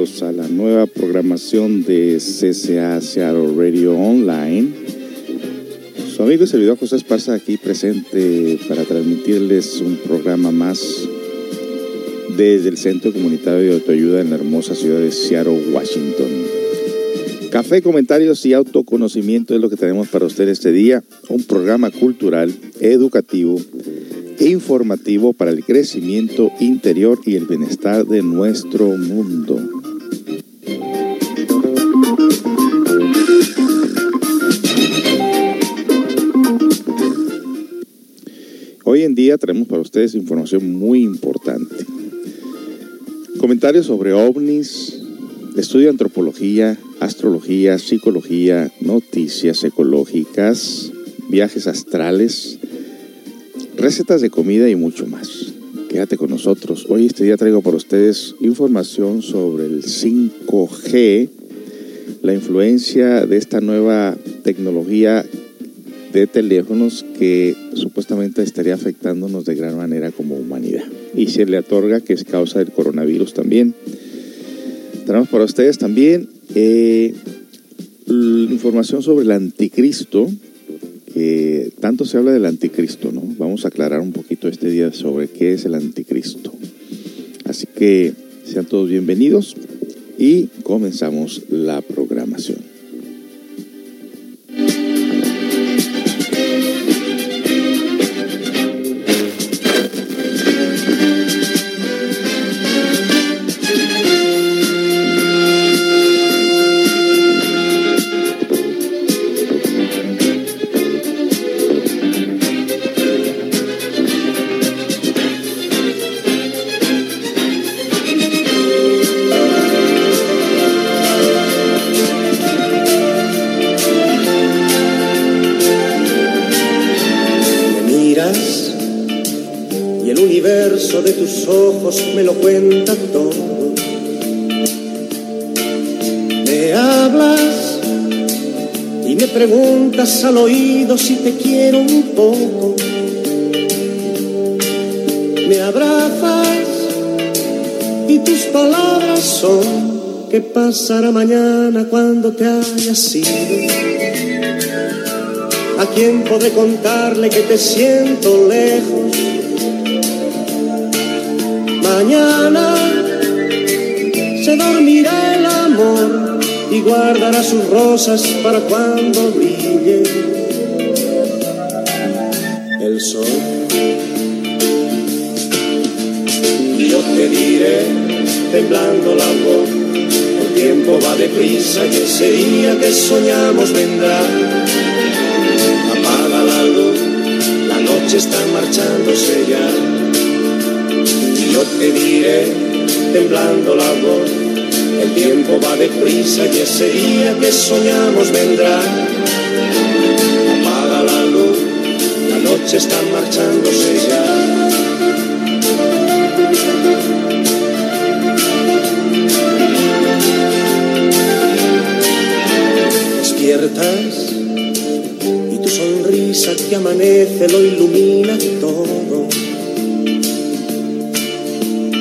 A la nueva programación de CCA Seattle Radio Online. Su amigo y servidor José Esparza aquí presente para transmitirles un programa más desde el Centro Comunitario de Autoayuda en la hermosa ciudad de Seattle, Washington. Café, comentarios y autoconocimiento es lo que tenemos para usted este día. Un programa cultural, educativo e informativo para el crecimiento interior y el bienestar de nuestro mundo. Día tenemos para ustedes información muy importante. Comentarios sobre ovnis, estudio de antropología, astrología, psicología, noticias ecológicas, viajes astrales, recetas de comida y mucho más. Quédate con nosotros. Hoy este día traigo para ustedes información sobre el 5G, la influencia de esta nueva tecnología de teléfonos que supuestamente estaría afectándonos de gran manera como humanidad. Y se le otorga que es causa del coronavirus también. Tenemos para ustedes también eh, información sobre el anticristo, que tanto se habla del anticristo, ¿no? Vamos a aclarar un poquito este día sobre qué es el anticristo. Así que sean todos bienvenidos y comenzamos la programación. Al oído si te quiero un poco. Me abrazas y tus palabras son ¿Qué pasará mañana cuando te hayas ido? ¿A quién podré contarle que te siento lejos? Mañana se dormirá el amor y guardará sus rosas para cuando el sol. Yo te diré, temblando la voz, el tiempo va deprisa y ese día que soñamos vendrá apaga la luz, la noche está marchándose ya. Yo te diré, temblando la voz, el tiempo va deprisa y ese día que soñamos vendrá. Noche está marchándose ya. Despiertas y tu sonrisa que amanece lo ilumina todo.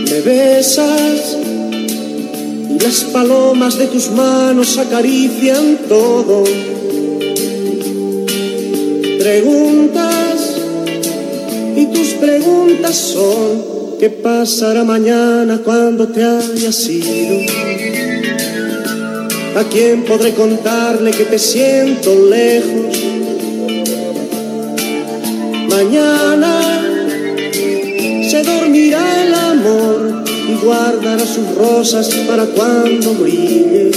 Me besas y las palomas de tus manos acarician todo. Preguntas tus preguntas son ¿qué pasará mañana cuando te hayas ido? ¿A quién podré contarle que te siento lejos? Mañana se dormirá el amor y guardará sus rosas para cuando brille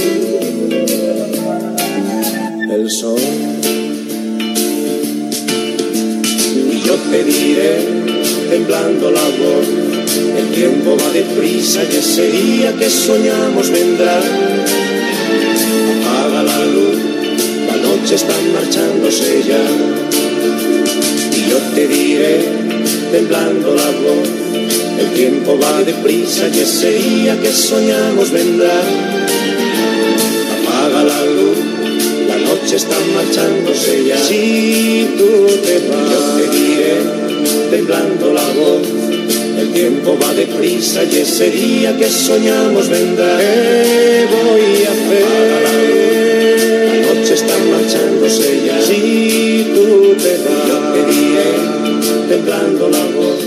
el sol. Y yo te diré, temblando la voz, el tiempo va deprisa y ese día que soñamos vendrá apaga la luz, la noche está marchándose ya. Y yo te diré, temblando la voz, el tiempo va deprisa y ese día que soñamos vendrá. Apaga la luz, la noche está marchándose ya. Si tú te vas, yo te temblando la voz, El tiempo va deprisa y ese día que soñamos vendrá. ¿Qué voy a hacer? La noche está marchándose ya. Si tú te vas, Yo te diré, temblando la voz.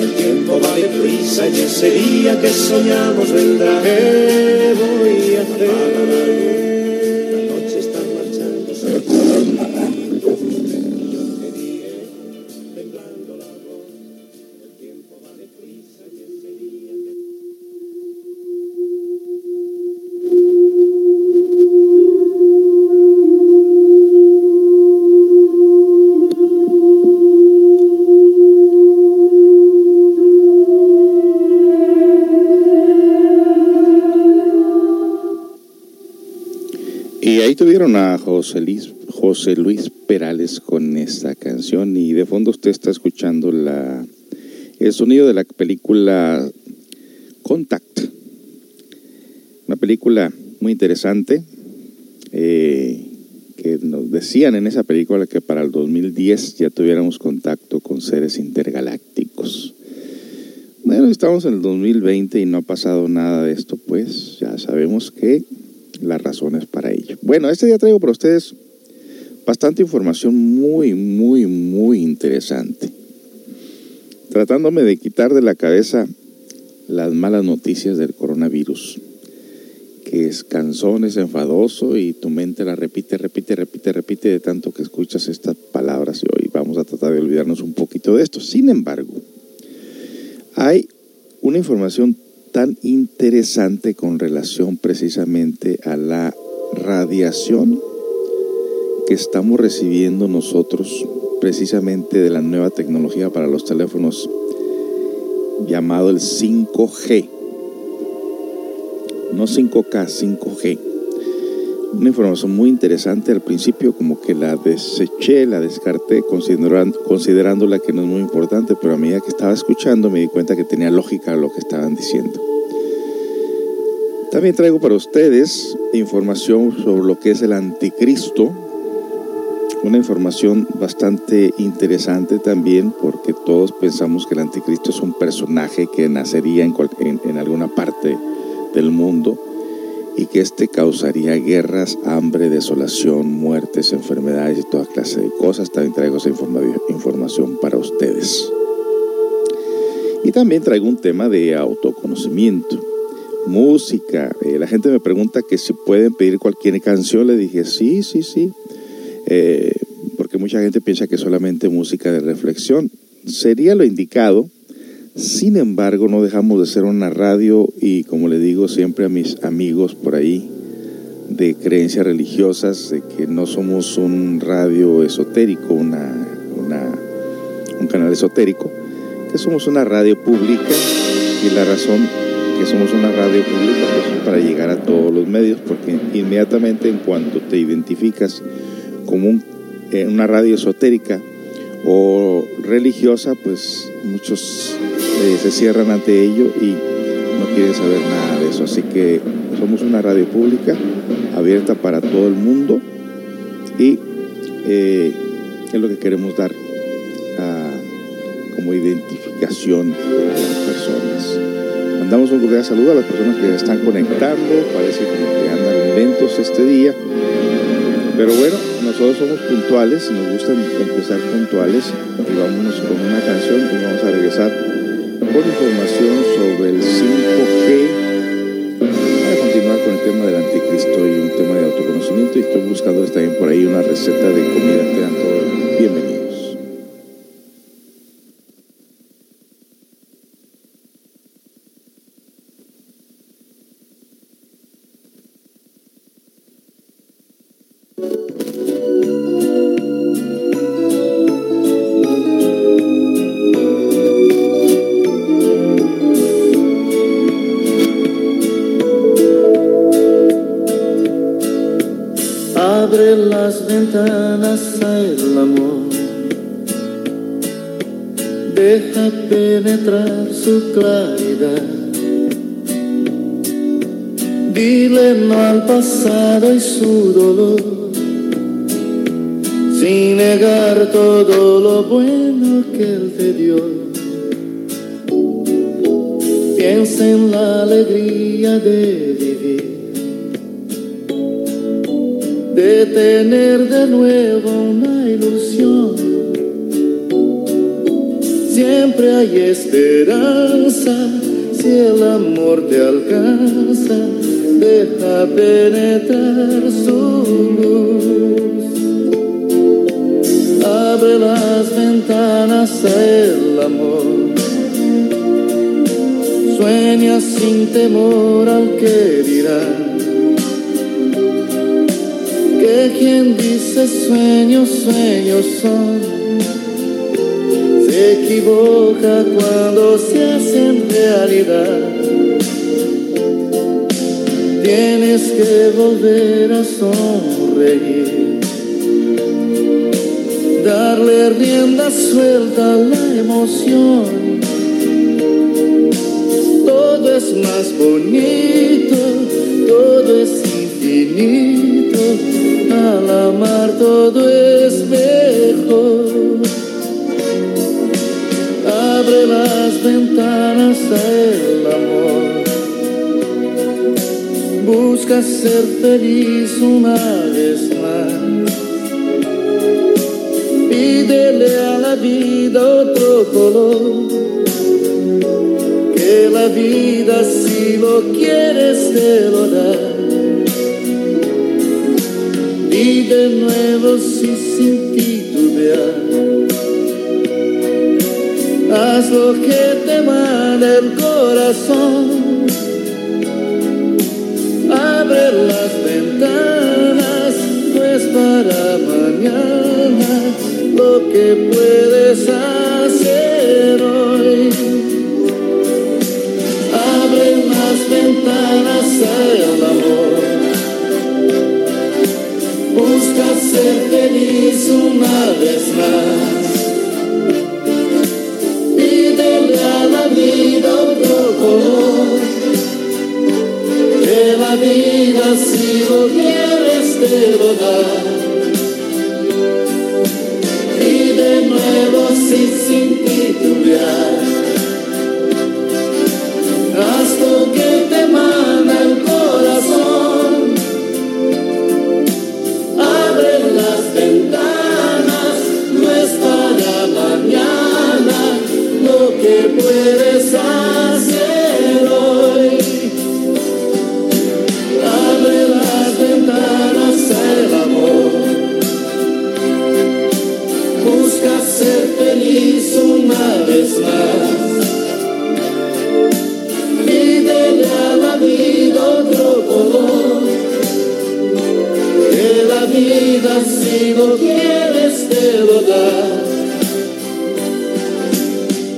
El tiempo va deprisa y ese día que soñamos vendrá. ¿qué voy a hacer? Tuvieron a José Luis, José Luis Perales con esta canción y de fondo usted está escuchando la, el sonido de la película Contact. Una película muy interesante eh, que nos decían en esa película que para el 2010 ya tuviéramos contacto con seres intergalácticos. Bueno, estamos en el 2020 y no ha pasado nada de esto, pues ya sabemos que las razones para ello. Bueno, este día traigo para ustedes bastante información muy, muy, muy interesante. Tratándome de quitar de la cabeza las malas noticias del coronavirus, que es cansón, es enfadoso y tu mente la repite, repite, repite, repite de tanto que escuchas estas palabras y hoy vamos a tratar de olvidarnos un poquito de esto. Sin embargo, hay una información tan interesante con relación precisamente a la radiación que estamos recibiendo nosotros precisamente de la nueva tecnología para los teléfonos llamado el 5G. No 5K, 5G. Una información muy interesante. Al principio como que la deseché, la descarté, consideran- considerándola que no es muy importante, pero a medida que estaba escuchando me di cuenta que tenía lógica lo que estaban diciendo. También traigo para ustedes información sobre lo que es el anticristo. Una información bastante interesante también porque todos pensamos que el anticristo es un personaje que nacería en- en alguna parte del mundo y que este causaría guerras, hambre, desolación, muertes, enfermedades y toda clase de cosas. También traigo esa informa- información para ustedes. Y también traigo un tema de autoconocimiento, música. Eh, la gente me pregunta que si pueden pedir cualquier canción. Le dije, sí, sí, sí. Eh, porque mucha gente piensa que solamente música de reflexión. Sería lo indicado. Sin embargo, no dejamos de ser una radio y como le digo siempre a mis amigos por ahí de creencias religiosas, de que no somos un radio esotérico, una, un canal esotérico, que somos una radio pública y la razón que somos una radio pública es para llegar a todos los medios, porque inmediatamente en cuanto te identificas como un- eh, una radio esotérica o religiosa, pues muchos eh, se cierran ante ello y no quieren saber nada de eso. Así que somos una radio pública abierta para todo el mundo y eh, es lo que queremos dar a- como identificación a las personas. Mandamos un cordial saludo a las personas que están conectando, parece que andan lentos este día, pero bueno, nosotros somos puntuales, nos gusta empezar puntuales. Y vámonos con una canción y vamos a regresar con información sobre el 5G para continuar con el tema del anticristo y un tema de autoconocimiento. Y estoy buscando también por ahí una receta de comida. Que dan todos bienvenidos. Penetrar su claridad. Dile no al pasado y su dolor. Sin negar todo lo bueno que él te dio. piensa en la alegría de vivir, de tener de nuevo una ilusión. Siempre hay esperanza si el amor te alcanza, deja penetrar su luz. Abre las ventanas al amor sueña sin temor al que dirá. Que quien dice sueños, sueños son. Se equivoca cuando se hacen realidad. Tienes que volver a sonreír. Darle rienda suelta a la emoción es más bonito, todo es infinito, al amar todo es mejor. Abre las ventanas al amor, busca ser feliz una vez más. Pídele a la vida otro color la vida si lo quieres te lo da. Y de nuevo si sin titubear. Haz lo que te manda el corazón. Abre las ventanas, pues para mañana lo que puedes hacer hoy ventanas el amor. Busca ser feliz una vez más. Color. Que la vida si lo quieres te lo da. Y de nuevo sin, sin titubear que te manda el corazón. Abre las ventanas, no es para mañana lo que puedes hacer feliz una vez más. Que la vida si lo quieres te lo da.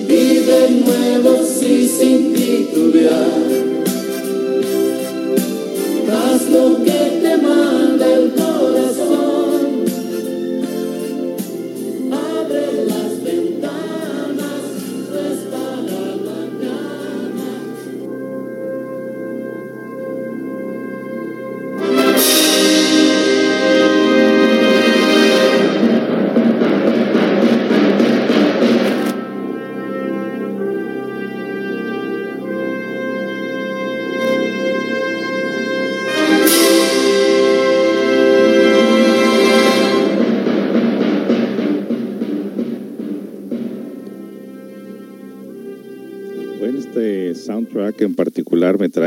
De nuevo si sin titubear.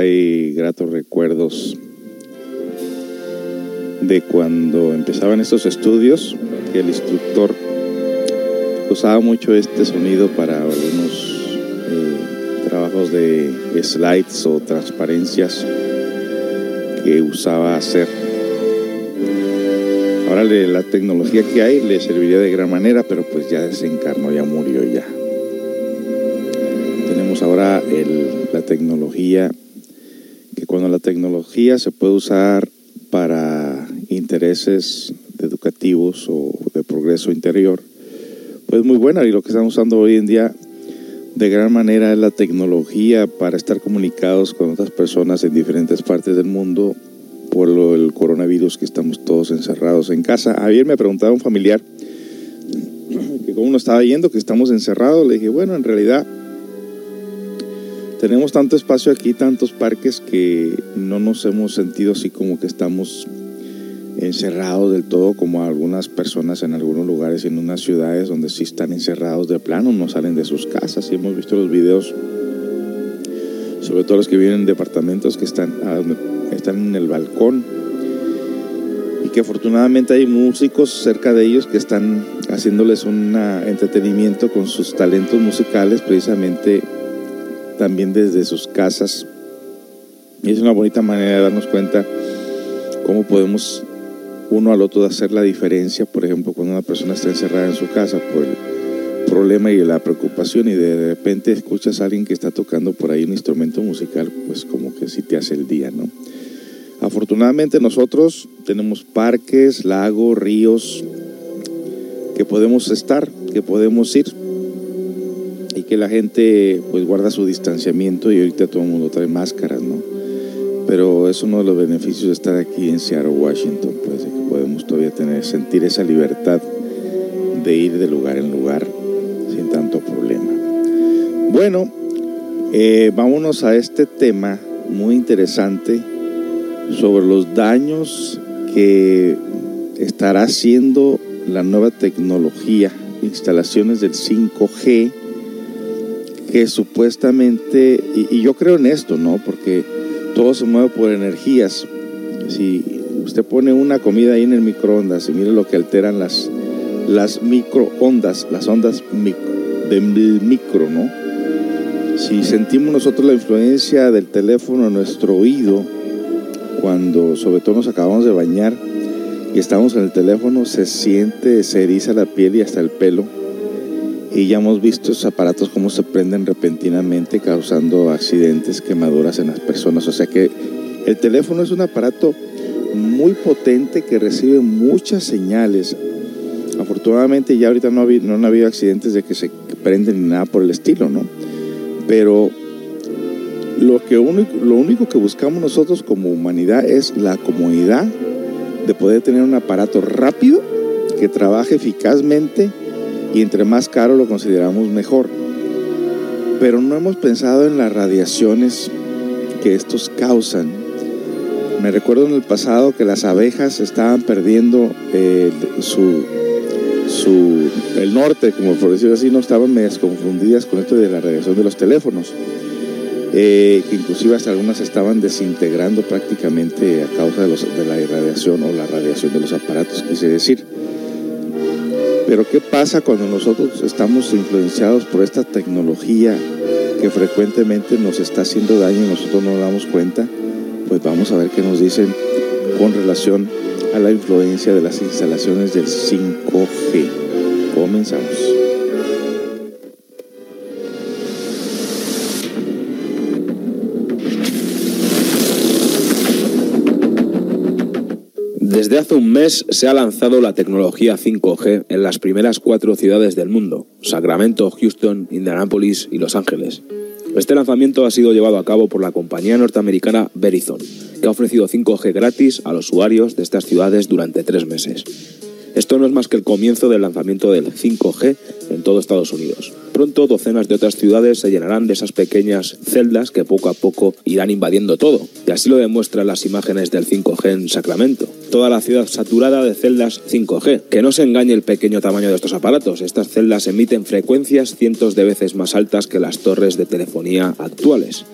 Trae gratos recuerdos de cuando empezaban estos estudios, el instructor usaba mucho este sonido para algunos eh, trabajos de slides o transparencias que usaba hacer. Ahora la tecnología que hay le serviría de gran manera, pero pues ya desencarnó, ya murió ya. Tenemos ahora el- la tecnología, cuando la tecnología se puede usar para intereses educativos o de progreso interior, pues muy buena. Y lo que estamos usando hoy en día de gran manera es la tecnología para estar comunicados con otras personas en diferentes partes del mundo por lo del coronavirus que estamos todos encerrados en casa. Ayer me preguntaba un familiar que cómo nos estaba yendo, que estamos encerrados. Le dije, bueno, en realidad tenemos tanto espacio aquí, tantos parques que no nos hemos sentido así como que estamos encerrados del todo como algunas personas en algunos lugares en unas ciudades donde sí están encerrados de plano, no salen de sus casas. Y hemos visto los videos sobre todo los que viven en departamentos que están, están en el balcón. Y que afortunadamente hay músicos cerca de ellos que están haciéndoles un entretenimiento con sus talentos musicales precisamente también desde sus casas y es una bonita manera de darnos cuenta cómo podemos uno al otro hacer la diferencia, por ejemplo, cuando una persona está encerrada en su casa por el problema y la preocupación y de repente escuchas a alguien que está tocando por ahí un instrumento musical, pues como que sí te hace el día, ¿no? Afortunadamente nosotros tenemos parques, lagos, ríos que podemos estar, que podemos ir y que la gente pues guarda su distanciamiento y ahorita todo el mundo trae máscaras, ¿no? Pero es uno de los beneficios de estar aquí en Seattle, Washington, pues que podemos todavía tener, sentir esa libertad de ir de lugar en lugar sin tanto problema. Bueno, eh, vámonos a este tema muy interesante sobre los daños que estará haciendo la nueva tecnología, instalaciones del 5G, que supuestamente, y, yo creo en esto, ¿no? Porque todo se mueve por energías. Si usted pone una comida ahí en el microondas y mire lo que alteran las, las microondas, las ondas del micro, ¿no? Si sentimos nosotros la influencia del teléfono en nuestro oído, cuando sobre todo nos acabamos de bañar y estamos en el teléfono, se siente, se eriza la piel y hasta el pelo. Y ya hemos visto esos aparatos cómo se prenden repentinamente causando accidentes, quemaduras en las personas. O sea que el teléfono es un aparato muy potente que recibe muchas señales. Afortunadamente ya ahorita no, ha habido, no han habido accidentes de que se prenden ni nada por el estilo, ¿no? Pero lo, que lo único que buscamos nosotros como humanidad es la comodidad de poder tener un aparato rápido que trabaje eficazmente y entre más caro lo consideramos mejor. Pero no hemos pensado en las radiaciones que estos causan. Me recuerdo en el pasado que las abejas estaban perdiendo eh, su, su, el norte, como por decirlo así, no estaban medias confundidas con esto de la radiación de los teléfonos. Eh, que inclusive hasta algunas estaban desintegrando prácticamente a causa de, de la irradiación o la radiación de los aparatos, quise decir. Pero ¿qué pasa cuando nosotros estamos influenciados por esta tecnología que frecuentemente nos está haciendo daño y nosotros no nos damos cuenta? Pues vamos a ver qué nos dicen con relación a la influencia de las instalaciones del 5G. Comenzamos. Mes se ha lanzado la tecnología 5G en las primeras cuatro ciudades del mundo, Sacramento, Houston, Indianapolis y Los Ángeles. Este lanzamiento ha sido llevado a cabo por la compañía norteamericana Verizon, que ha ofrecido 5G gratis a los usuarios de estas ciudades durante tres meses. Esto no es más que el comienzo del lanzamiento del 5G en todo Estados Unidos. Pronto docenas de otras ciudades se llenarán de esas pequeñas celdas que poco a poco irán invadiendo todo. Y así lo demuestran las imágenes del 5G en Sacramento. Toda la ciudad saturada de celdas 5G. Que no se engañe el pequeño tamaño de estos aparatos. Estas celdas emiten frecuencias cientos de veces más altas que las torres de telefonía actuales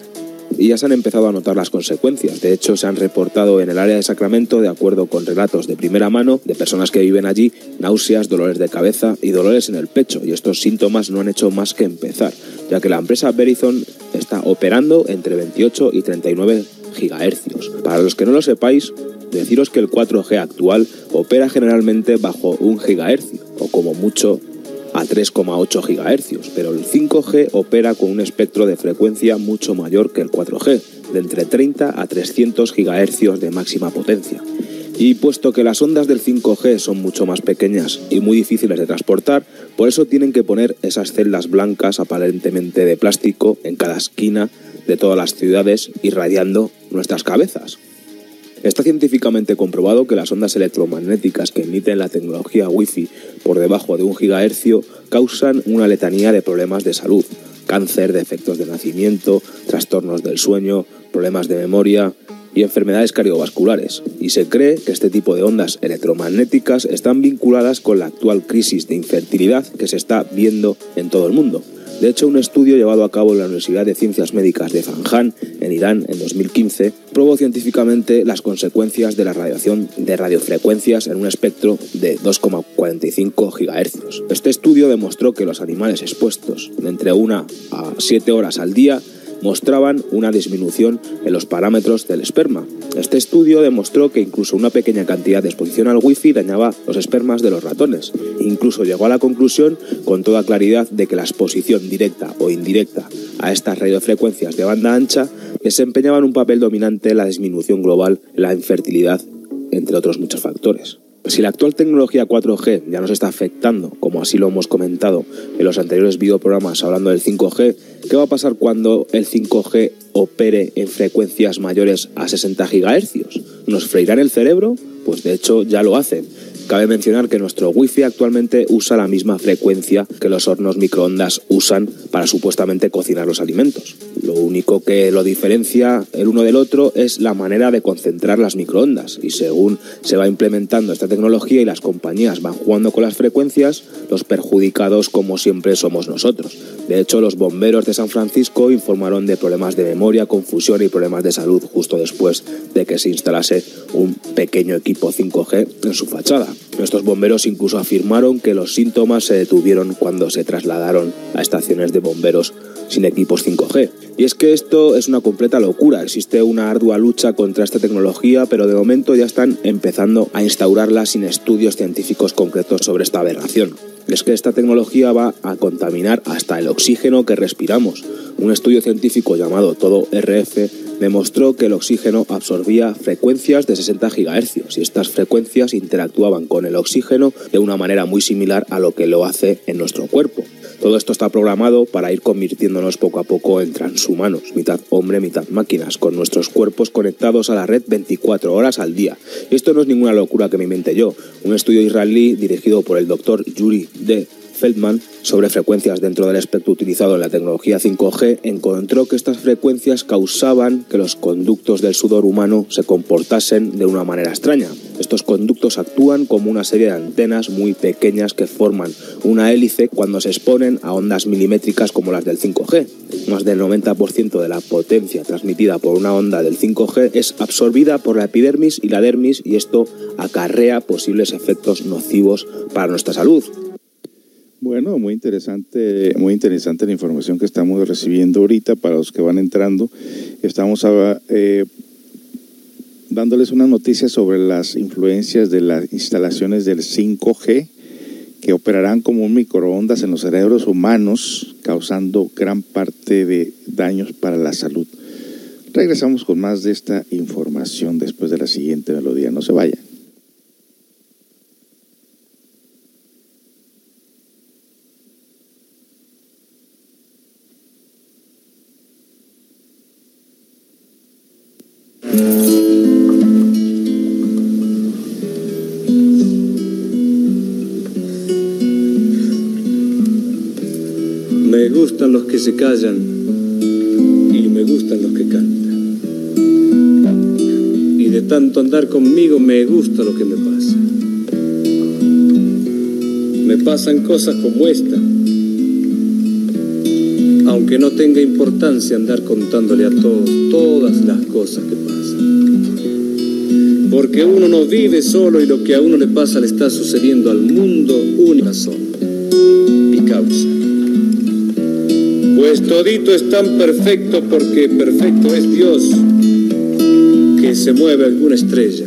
y ya se han empezado a notar las consecuencias. De hecho, se han reportado en el área de Sacramento, de acuerdo con relatos de primera mano de personas que viven allí, náuseas, dolores de cabeza y dolores en el pecho. Y estos síntomas no han hecho más que empezar, ya que la empresa Verizon está operando entre 28 y 39 gigahercios. Para los que no lo sepáis, deciros que el 4G actual opera generalmente bajo un gigahercio, o como mucho a 3,8 GHz, pero el 5G opera con un espectro de frecuencia mucho mayor que el 4G, de entre 30 a 300 GHz de máxima potencia. Y puesto que las ondas del 5G son mucho más pequeñas y muy difíciles de transportar, por eso tienen que poner esas celdas blancas aparentemente de plástico en cada esquina de todas las ciudades irradiando nuestras cabezas. Está científicamente comprobado que las ondas electromagnéticas que emiten la tecnología Wi-Fi por debajo de un gigahercio causan una letanía de problemas de salud, cáncer, defectos de nacimiento, trastornos del sueño, problemas de memoria y enfermedades cardiovasculares. Y se cree que este tipo de ondas electromagnéticas están vinculadas con la actual crisis de infertilidad que se está viendo en todo el mundo. De hecho, un estudio llevado a cabo en la Universidad de Ciencias Médicas de Zanjan, en Irán, en 2015, probó científicamente las consecuencias de la radiación de radiofrecuencias en un espectro de 2,45 GHz. Este estudio demostró que los animales expuestos de entre 1 a 7 horas al día mostraban una disminución en los parámetros del esperma. Este estudio demostró que incluso una pequeña cantidad de exposición al wifi dañaba los espermas de los ratones. Incluso llegó a la conclusión con toda claridad de que la exposición directa o indirecta a estas radiofrecuencias de banda ancha desempeñaban un papel dominante en la disminución global, en la infertilidad, entre otros muchos factores. Si la actual tecnología 4G ya nos está afectando, como así lo hemos comentado en los anteriores videoprogramas hablando del 5G, ¿qué va a pasar cuando el 5G opere en frecuencias mayores a 60 GHz? ¿Nos freirán el cerebro? Pues de hecho ya lo hacen. Cabe mencionar que nuestro Wi-Fi actualmente usa la misma frecuencia que los hornos microondas usan para supuestamente cocinar los alimentos. Lo único que lo diferencia el uno del otro es la manera de concentrar las microondas y según se va implementando esta tecnología y las compañías van jugando con las frecuencias, los perjudicados como siempre somos nosotros. De hecho, los bomberos de San Francisco informaron de problemas de memoria, confusión y problemas de salud justo después de que se instalase un pequeño equipo 5G en su fachada. Nuestros bomberos incluso afirmaron que los síntomas se detuvieron cuando se trasladaron a estaciones de bomberos sin equipos 5G. Y es que esto es una completa locura. Existe una ardua lucha contra esta tecnología, pero de momento ya están empezando a instaurarla sin estudios científicos concretos sobre esta aberración. Es que esta tecnología va a contaminar hasta el oxígeno que respiramos. Un estudio científico llamado Todo RF demostró que el oxígeno absorbía frecuencias de 60 GHz y estas frecuencias interactuaban con el oxígeno de una manera muy similar a lo que lo hace en nuestro cuerpo. Todo esto está programado para ir convirtiéndonos poco a poco en transhumanos, mitad hombre, mitad máquinas, con nuestros cuerpos conectados a la red 24 horas al día. Esto no es ninguna locura que me inventé yo. Un estudio israelí dirigido por el doctor Yuri D. Feldman sobre frecuencias dentro del espectro utilizado en la tecnología 5G encontró que estas frecuencias causaban que los conductos del sudor humano se comportasen de una manera extraña. Estos conductos actúan como una serie de antenas muy pequeñas que forman una hélice cuando se exponen a ondas milimétricas como las del 5G. Más del 90% de la potencia transmitida por una onda del 5G es absorbida por la epidermis y la dermis y esto acarrea posibles efectos nocivos para nuestra salud. Bueno, muy interesante, muy interesante la información que estamos recibiendo ahorita para los que van entrando. Estamos eh, dándoles una noticia sobre las influencias de las instalaciones del 5G que operarán como un microondas en los cerebros humanos, causando gran parte de daños para la salud. Regresamos con más de esta información después de la siguiente melodía. No se vayan. Cosas como esta. Aunque no tenga importancia andar contándole a todos todas las cosas que pasan. Porque uno no vive solo y lo que a uno le pasa le está sucediendo al mundo una razón y causa. Pues todito es tan perfecto porque perfecto es Dios que se mueve alguna estrella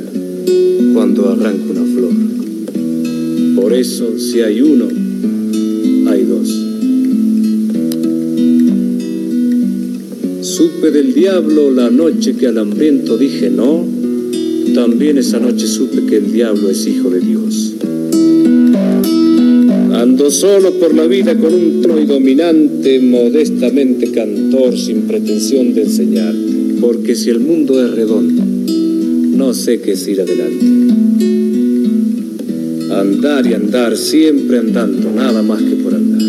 cuando arranca. Por eso si hay uno, hay dos. Supe del diablo la noche que al hambriento dije no, también esa noche supe que el diablo es hijo de Dios. Ando solo por la vida con un tono y dominante, modestamente cantor, sin pretensión de enseñar, porque si el mundo es redondo, no sé qué es ir adelante. Andar y andar, siempre andando, nada más que por andar.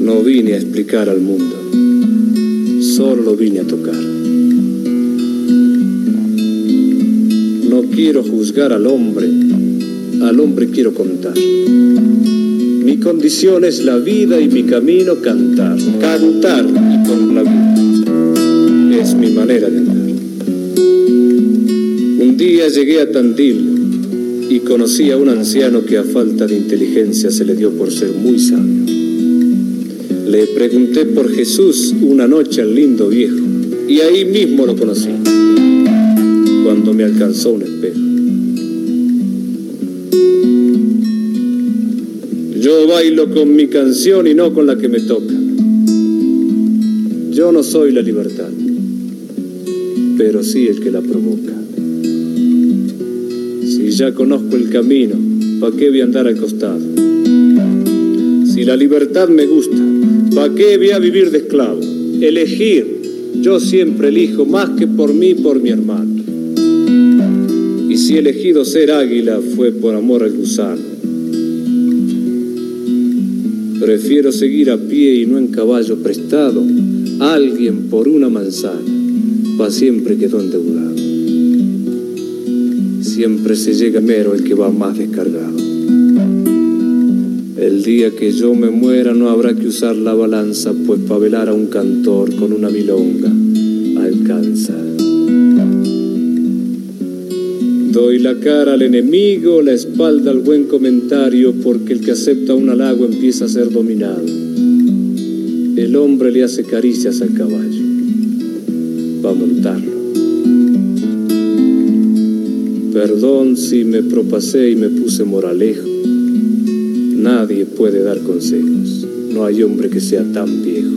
No vine a explicar al mundo, solo lo vine a tocar. No quiero juzgar al hombre, al hombre quiero contar. Mi condición es la vida y mi camino cantar, cantar con la vida. Es mi manera de andar. Un día llegué a Tandil conocí a un anciano que a falta de inteligencia se le dio por ser muy sabio. Le pregunté por Jesús una noche al lindo viejo y ahí mismo lo conocí, cuando me alcanzó un espejo. Yo bailo con mi canción y no con la que me toca. Yo no soy la libertad, pero sí el que la provoca. Ya conozco el camino, ¿pa' qué voy a andar al costado? Si la libertad me gusta, ¿pa' qué voy a vivir de esclavo? Elegir, yo siempre elijo más que por mí, por mi hermano. Y si he elegido ser águila fue por amor al gusano. Prefiero seguir a pie y no en caballo prestado. Alguien por una manzana, pa' siempre quedó endeudado. Siempre se llega mero el que va más descargado. El día que yo me muera no habrá que usar la balanza, pues pa' velar a un cantor con una milonga alcanza. Doy la cara al enemigo, la espalda al buen comentario, porque el que acepta un halago empieza a ser dominado. El hombre le hace caricias al caballo, va a montarlo. Perdón si me propasé y me puse moralejo. Nadie puede dar consejos, no hay hombre que sea tan viejo.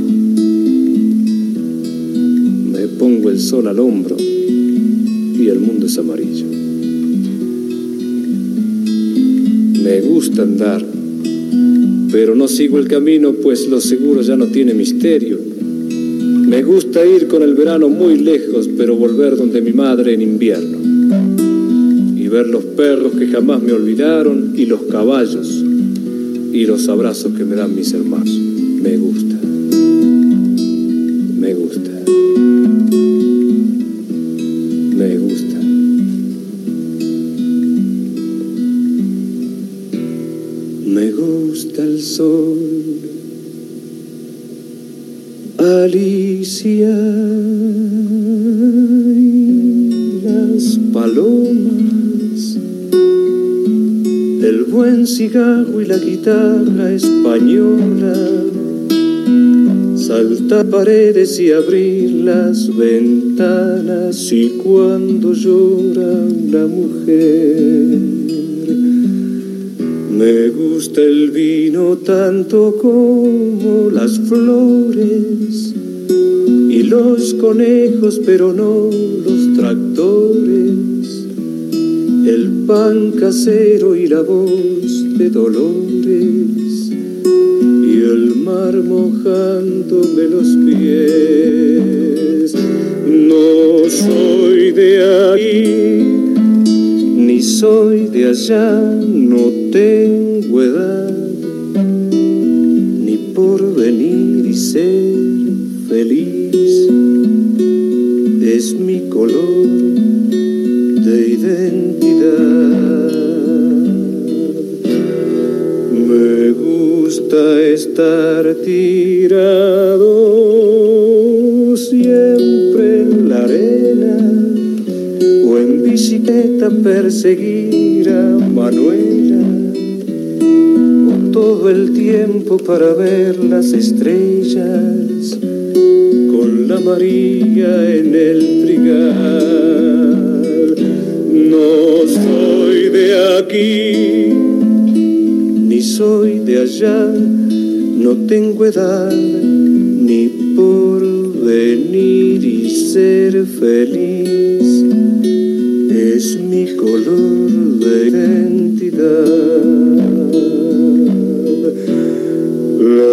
Me pongo el sol al hombro y el mundo es amarillo. Me gusta andar, pero no sigo el camino, pues lo seguro ya no tiene misterio. Me gusta ir con el verano muy lejos, pero volver donde mi madre en invierno. Ver los perros que jamás me olvidaron y los caballos y los abrazos que me dan mis hermanos. Me gusta. Me gusta. Me gusta. Me gusta el sol, cigarro y la guitarra española, saltar paredes y abrir las ventanas y cuando llora una mujer. Me gusta el vino tanto como las flores y los conejos, pero no los tractores. El pan casero y la voz de Dolores y el mar mojándome los pies. No soy de aquí ni soy de allá, no tengo edad, ni por venir y ser feliz. Es mi color estar tirado siempre en la arena o en bicicleta perseguir a Manuela o todo el tiempo para ver las estrellas con la María en el trigal. No soy de aquí ni soy de allá, no tengo edad ni por venir y ser feliz es mi color de identidad. La,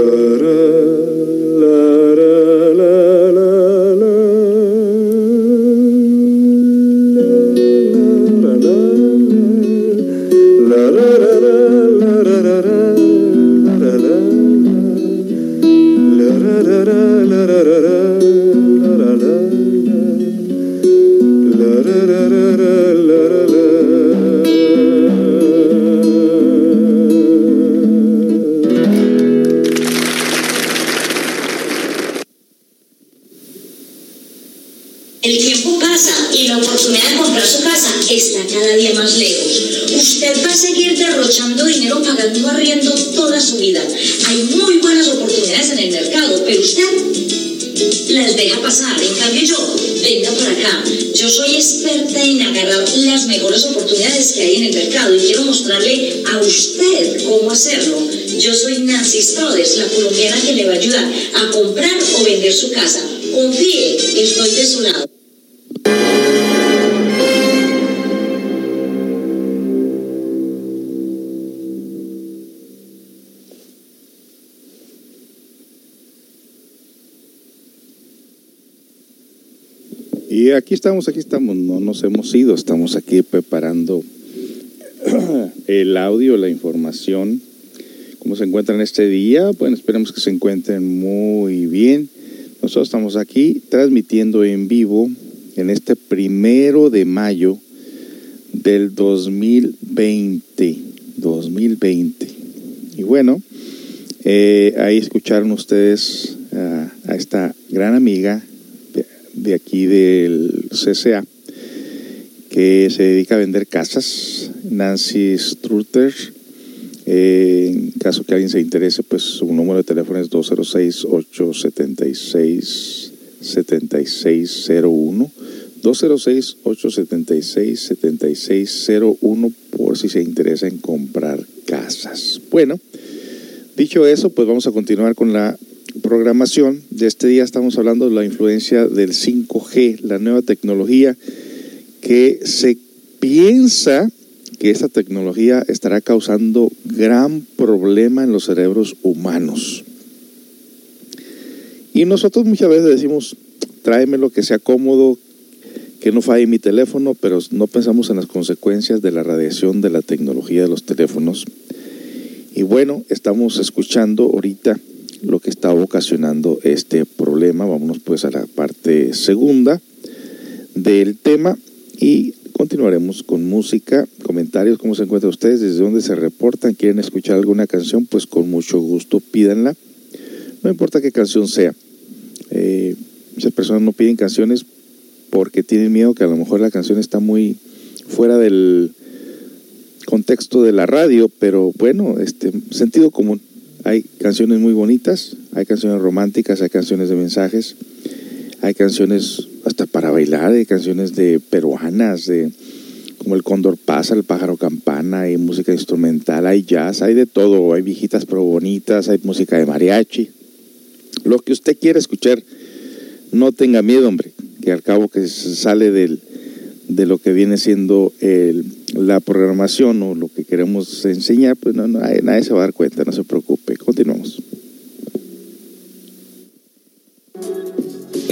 estamos, aquí estamos, no nos hemos ido, estamos aquí preparando el audio, la información. ¿Cómo se encuentran este día? Bueno, esperemos que se encuentren muy bien. Nosotros estamos aquí transmitiendo en vivo en este primero de mayo del 2020. 2020. Y bueno, eh, ahí escucharon ustedes a, a esta gran amiga de, aquí del CCA que se dedica a vender casas, Nancy Strutter. Eh, en caso que alguien se interese, pues su número de teléfono es 206-876-7601. 206-876-7601 por si se interesa en comprar casas. Bueno, dicho eso, pues vamos a continuar con la programación de este día. Estamos hablando de la influencia del 5G, la nueva tecnología que se piensa que esa tecnología estará causando gran problema en los cerebros humanos. Y nosotros muchas veces decimos, tráemelo que sea cómodo, que no falle mi teléfono, pero no pensamos en las consecuencias de la radiación de la tecnología de los teléfonos. Y bueno, estamos escuchando ahorita lo que está ocasionando este problema. Vámonos pues a la parte segunda del tema y continuaremos con música, comentarios, cómo se encuentran ustedes, desde dónde se reportan, quieren escuchar alguna canción, pues con mucho gusto pídanla. No importa qué canción sea. Eh, muchas personas no piden canciones porque tienen miedo que a lo mejor la canción está muy fuera del contexto de la radio, pero bueno, este sentido común. Hay canciones muy bonitas, hay canciones románticas, hay canciones de mensajes, hay canciones hasta para bailar, hay canciones de peruanas, de como el cóndor pasa, el pájaro campana, hay música instrumental, hay jazz, hay de todo, hay viejitas pero bonitas, hay música de mariachi. Lo que usted quiera escuchar, no tenga miedo, hombre, que al cabo que sale del, de lo que viene siendo la programación o lo que queremos enseñar, pues no, no, nadie se va a dar cuenta, no se preocupe. Continuamos.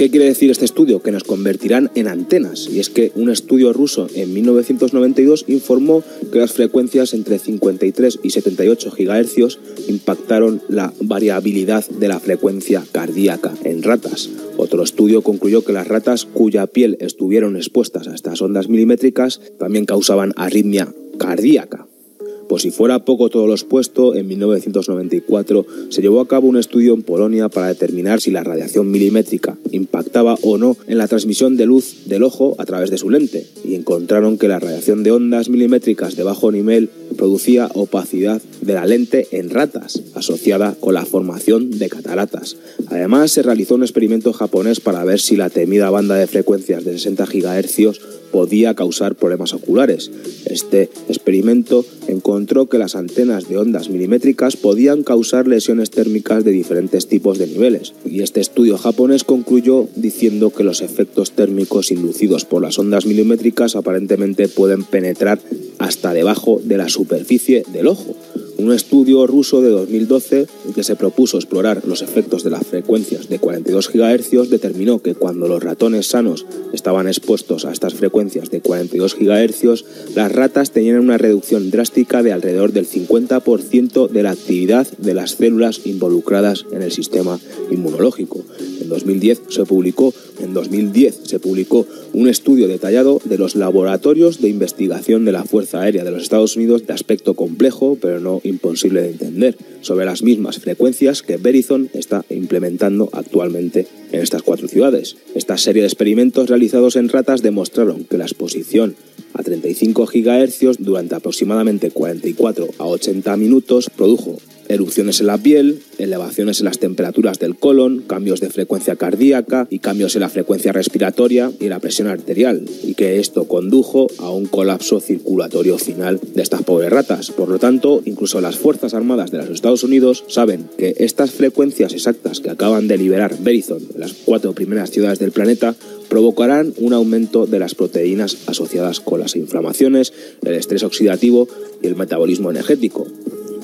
¿Qué quiere decir este estudio? Que nos convertirán en antenas. Y es que un estudio ruso en 1992 informó que las frecuencias entre 53 y 78 GHz impactaron la variabilidad de la frecuencia cardíaca en ratas. Otro estudio concluyó que las ratas cuya piel estuvieron expuestas a estas ondas milimétricas también causaban arritmia cardíaca. Por si fuera poco todo lo expuesto, en 1994 se llevó a cabo un estudio en Polonia para determinar si la radiación milimétrica impactaba o no en la transmisión de luz del ojo a través de su lente, y encontraron que la radiación de ondas milimétricas de bajo nivel producía opacidad de la lente en ratas, asociada con la formación de cataratas. Además, se realizó un experimento japonés para ver si la temida banda de frecuencias de 60 GHz podía causar problemas oculares. Este experimento encontró que las antenas de ondas milimétricas podían causar lesiones térmicas de diferentes tipos de niveles, y este estudio japonés concluyó diciendo que los efectos térmicos inducidos por las ondas milimétricas aparentemente pueden penetrar hasta debajo de la superficie del ojo. Un estudio ruso de 2012 que se propuso explorar los efectos de las frecuencias de 42 GHz determinó que cuando los ratones sanos estaban expuestos a estas frecuencias de 42 GHz, las ratas tenían una reducción drástica de alrededor del 50% de la actividad de las células involucradas en el sistema inmunológico. En 2010 se publicó, en 2010 se publicó un estudio detallado de los laboratorios de investigación de la Fuerza Aérea de los Estados Unidos de aspecto complejo, pero no imposible de entender, sobre las mismas frecuencias que Verizon está implementando actualmente en estas cuatro ciudades. Esta serie de experimentos realizados en ratas demostraron que la exposición a 35 GHz durante aproximadamente 44 a 80 minutos produjo erupciones en la piel, elevaciones en las temperaturas del colon, cambios de frecuencia cardíaca y cambios en la frecuencia respiratoria y la presión arterial, y que esto condujo a un colapso circulatorio final de estas pobres ratas. Por lo tanto, incluso las Fuerzas Armadas de los Estados Unidos saben que estas frecuencias exactas que acaban de liberar Verizon las cuatro primeras ciudades del planeta provocarán un aumento de las proteínas asociadas con las inflamaciones, el estrés oxidativo y el metabolismo energético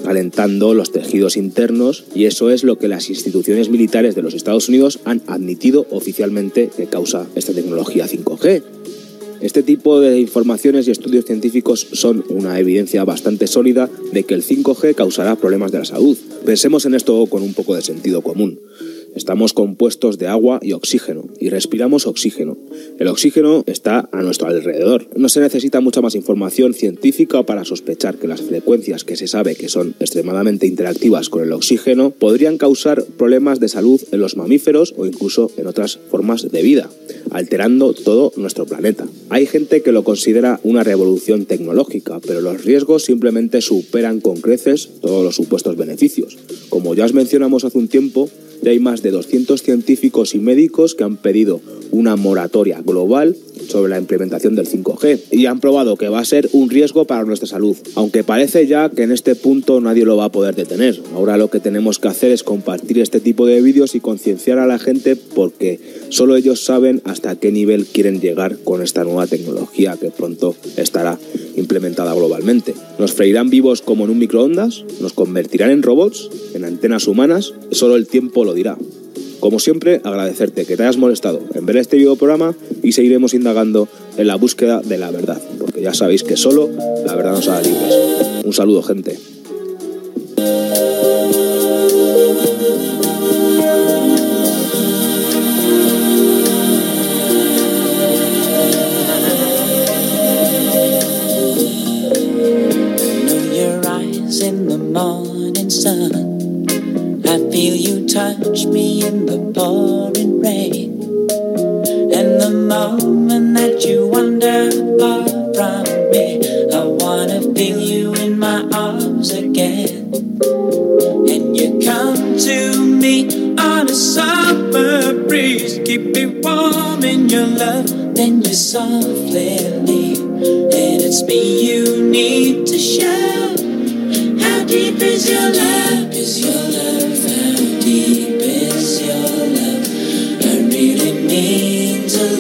calentando los tejidos internos y eso es lo que las instituciones militares de los Estados Unidos han admitido oficialmente que causa esta tecnología 5G. Este tipo de informaciones y estudios científicos son una evidencia bastante sólida de que el 5G causará problemas de la salud. Pensemos en esto con un poco de sentido común. Estamos compuestos de agua y oxígeno y respiramos oxígeno. El oxígeno está a nuestro alrededor. No se necesita mucha más información científica para sospechar que las frecuencias que se sabe que son extremadamente interactivas con el oxígeno podrían causar problemas de salud en los mamíferos o incluso en otras formas de vida, alterando todo nuestro planeta. Hay gente que lo considera una revolución tecnológica, pero los riesgos simplemente superan con creces todos los supuestos beneficios. Como ya os mencionamos hace un tiempo, ya hay más de 200 científicos y médicos que han pedido una moratoria global sobre la implementación del 5G y han probado que va a ser un riesgo para nuestra salud, aunque parece ya que en este punto nadie lo va a poder detener. Ahora lo que tenemos que hacer es compartir este tipo de vídeos y concienciar a la gente porque solo ellos saben hasta qué nivel quieren llegar con esta nueva tecnología que pronto estará implementada globalmente. ¿Nos freirán vivos como en un microondas? ¿Nos convertirán en robots? ¿En antenas humanas? Solo el tiempo lo dirá. Como siempre, agradecerte que te hayas molestado en ver este video programa y seguiremos indagando en la búsqueda de la verdad, porque ya sabéis que solo la verdad nos hará libres. Un saludo, gente. Feel you touch me in the pouring rain. And the moment that you wander far from me, I wanna feel you in my arms again. And you come to me on a summer breeze, keep me warm in your love, then you softly leave. And it's me you need to show. How deep is your love? Is your love?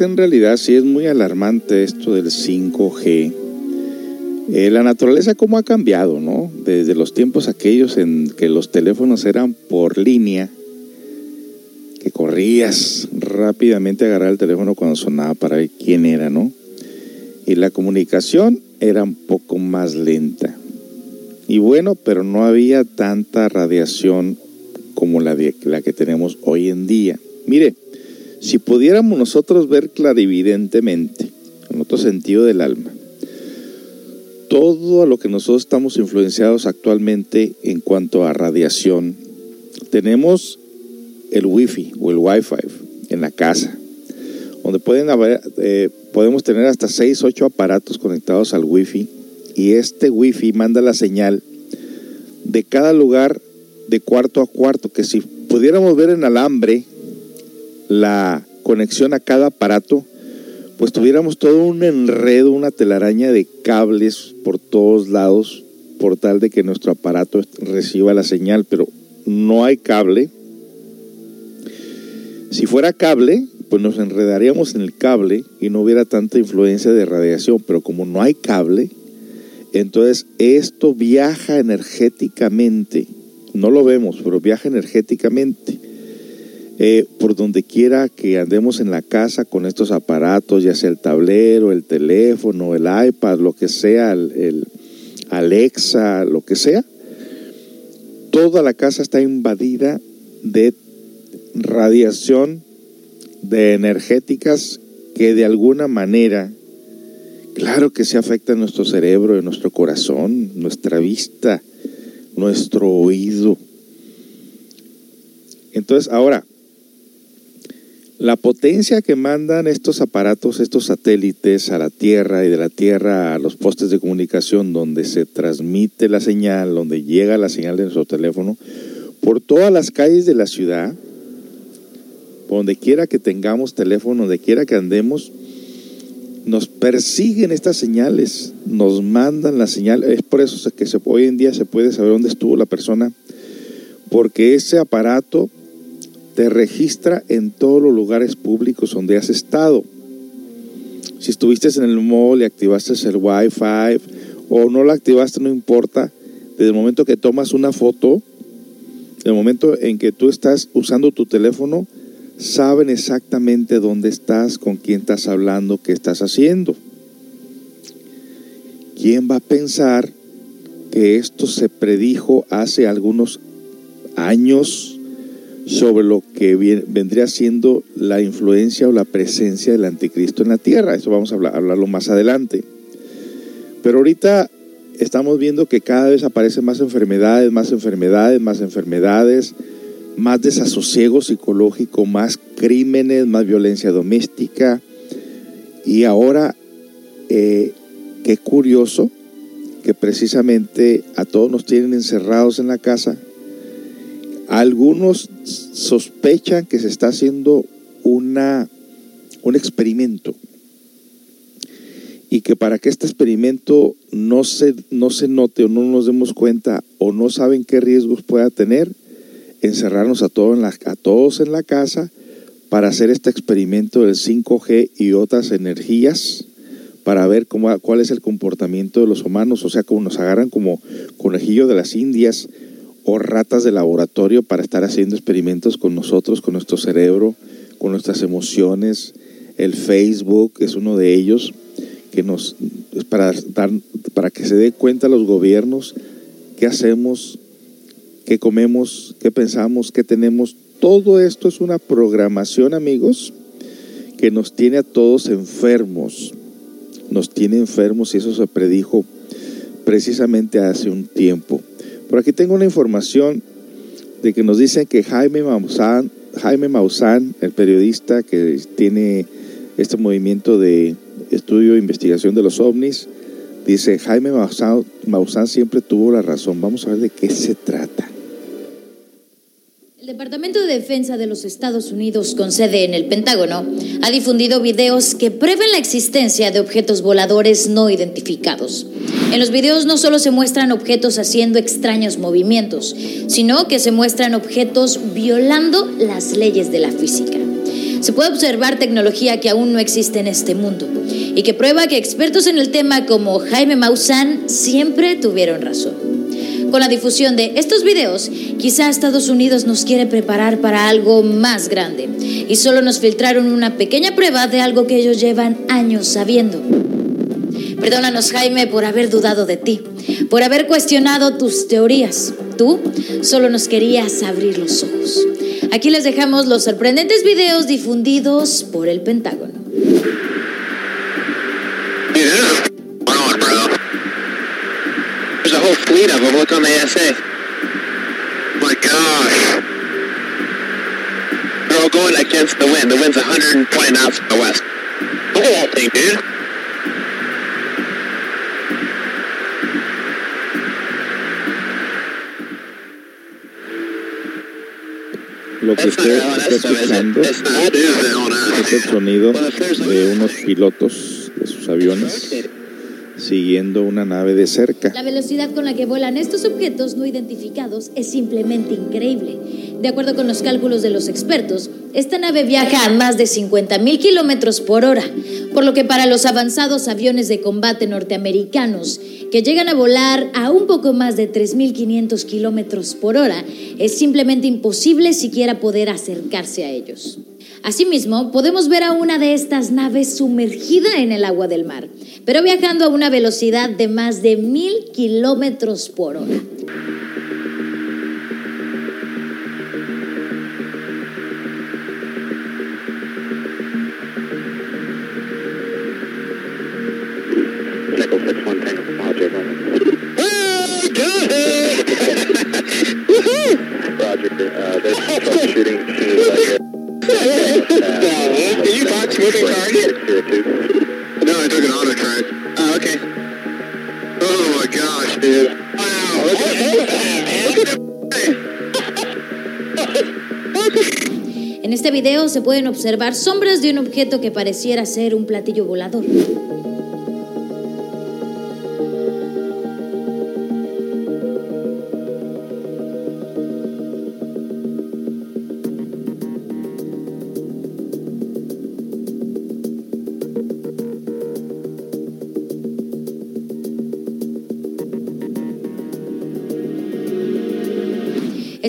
pues en realidad sí es muy alarmante esto del 5G. Eh, la naturaleza cómo ha cambiado, ¿no? Desde los tiempos aquellos en que los teléfonos eran por línea, que corrías rápidamente a agarrar el teléfono cuando sonaba para ver quién era, ¿no? Y la comunicación era un poco más lenta. Y bueno, pero no había tanta radiación como la, la que tenemos hoy en día. Mire, si pudiéramos nosotros ver clarividentemente, en otro sentido del alma, todo lo que nosotros estamos influenciados actualmente en cuanto a radiación, tenemos el wifi o el wifi en la casa, donde pueden haber, eh, podemos tener hasta 6, 8 aparatos conectados al wifi y este wifi manda la señal de cada lugar de cuarto a cuarto, que si pudiéramos ver en alambre la conexión a cada aparato, pues tuviéramos todo un enredo, una telaraña de cables por todos lados, por tal de que nuestro aparato reciba la señal, pero no hay cable. Si fuera cable, pues nos enredaríamos en el cable y no hubiera tanta influencia de radiación, pero como no hay cable, entonces esto viaja energéticamente, no lo vemos, pero viaja energéticamente. Eh, por donde quiera que andemos en la casa con estos aparatos, ya sea el tablero, el teléfono, el iPad, lo que sea, el, Alexa, lo que sea, toda la casa está invadida de radiación de energéticas que de alguna manera, claro que se afecta a nuestro cerebro, a nuestro corazón, nuestra vista, nuestro oído. Entonces, ahora, la potencia que mandan estos aparatos, estos satélites a la Tierra y de la Tierra a los postes de comunicación donde se transmite la señal, donde llega la señal de nuestro teléfono, por todas las calles de la ciudad, donde quiera que tengamos teléfono, donde quiera que andemos, nos persiguen estas señales, nos mandan la señal. Es por eso que se, hoy en día se puede saber dónde estuvo la persona, porque ese aparato te registra en todos los lugares públicos donde has estado. Si estuviste en el mall y activaste el Wi-Fi o no lo activaste, no importa. Desde el momento que tomas una foto, el momento en que tú estás usando tu teléfono, saben exactamente dónde estás, con quién estás hablando, qué estás haciendo. ¿Quién va a pensar que esto se predijo hace algunos años sobre lo que vendría siendo la influencia o la presencia del anticristo en la tierra? Eso vamos a hablarlo más adelante. Pero ahorita estamos viendo que cada vez aparecen más enfermedades, más enfermedades, más enfermedades, más desasosiego psicológico, más crímenes, más violencia doméstica. Y ahora, eh, qué curioso que precisamente a todos nos tienen encerrados en la casa. Algunos sospechan que se está haciendo una, un experimento y que para que este experimento no se, no se note o no nos demos cuenta o no saben qué riesgos pueda tener, encerrarnos a, todos en la casa para hacer este experimento del 5G y otras energías para ver cómo, cuál es el comportamiento de los humanos, o sea, como nos agarran como conejillo de las indias o ratas de laboratorio para estar haciendo experimentos con nosotros, con nuestro cerebro, con nuestras emociones. El Facebook es uno de ellos que nos para dar para que se dé cuenta los gobiernos qué hacemos, qué comemos, qué pensamos, qué tenemos. Todo esto es una programación, amigos, que nos tiene a todos enfermos. Nos tiene enfermos y eso se predijo precisamente hace un tiempo. Por aquí tengo una información de que nos dicen que Jaime Maussan, Jaime Maussan, el periodista que tiene este movimiento de estudio e investigación de los ovnis, dice Jaime Maussan, Maussan siempre tuvo la razón. Vamos a ver de qué se trata. El Departamento de Defensa de los Estados Unidos, con sede en el Pentágono, ha difundido videos que prueben la existencia de objetos voladores no identificados. En los videos no solo se muestran objetos haciendo extraños movimientos, sino que se muestran objetos violando las leyes de la física. se puede observar tecnología que aún no existe en este mundo y que prueba que expertos en el tema como Jaime Maussan siempre tuvieron razón. Con la difusión de estos videos, quizá Estados Unidos nos quiere preparar para algo más grande y solo nos filtraron una pequeña prueba de algo que ellos llevan años sabiendo. Perdónanos, Jaime, por haber dudado de ti, por haber cuestionado tus teorías. Tú solo nos querías abrir los ojos. Aquí les dejamos los sorprendentes videos difundidos por el Pentágono. Them. Look on the ASA. My gosh. They're all going against the wind. The wind's 120 knots to the west. Look at that thing, dude. Lo que usted está escuchando es el sonido de unos pilotos de sus aviones siguiendo una nave de cerca. La velocidad con la que vuelan estos objetos no identificados es simplemente increíble. De acuerdo con los cálculos de los expertos, esta nave viaja a más de 50.000 kilómetros por hora, por lo que para los avanzados aviones de combate norteamericanos, que llegan a volar a un poco más de 3.500 kilómetros por hora, es simplemente imposible siquiera poder acercarse a ellos. Asimismo, podemos ver a una de estas naves sumergida en el agua del mar, pero viajando a una velocidad de más de mil kilómetros por hora. Se pueden observar sombras de un objeto que pareciera ser un platillo volador.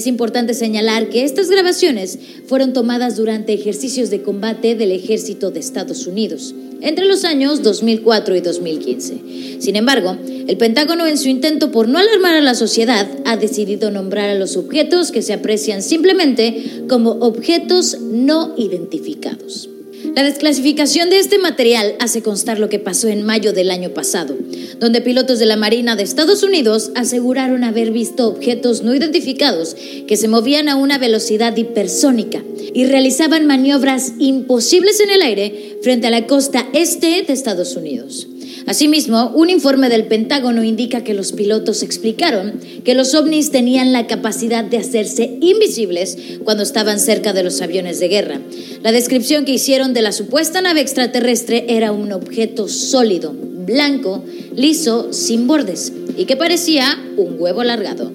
Es importante señalar que estas grabaciones fueron tomadas durante ejercicios de combate del ejército de Estados Unidos entre los años 2004 y 2015. Sin embargo, el Pentágono en su intento por no alarmar a la sociedad ha decidido nombrar a los objetos que se aprecian simplemente como objetos no identificados. La desclasificación de este material hace constar lo que pasó en mayo del año pasado, donde pilotos de la Marina de Estados Unidos aseguraron haber visto objetos no identificados que se movían a una velocidad hipersónica y realizaban maniobras imposibles en el aire frente a la costa este de Estados Unidos. Asimismo, un informe del Pentágono indica que los pilotos explicaron que los ovnis tenían la capacidad de hacerse invisibles cuando estaban cerca de los aviones de guerra. La descripción que hicieron de la supuesta nave extraterrestre era un objeto sólido, blanco, liso, sin bordes y que parecía un huevo alargado.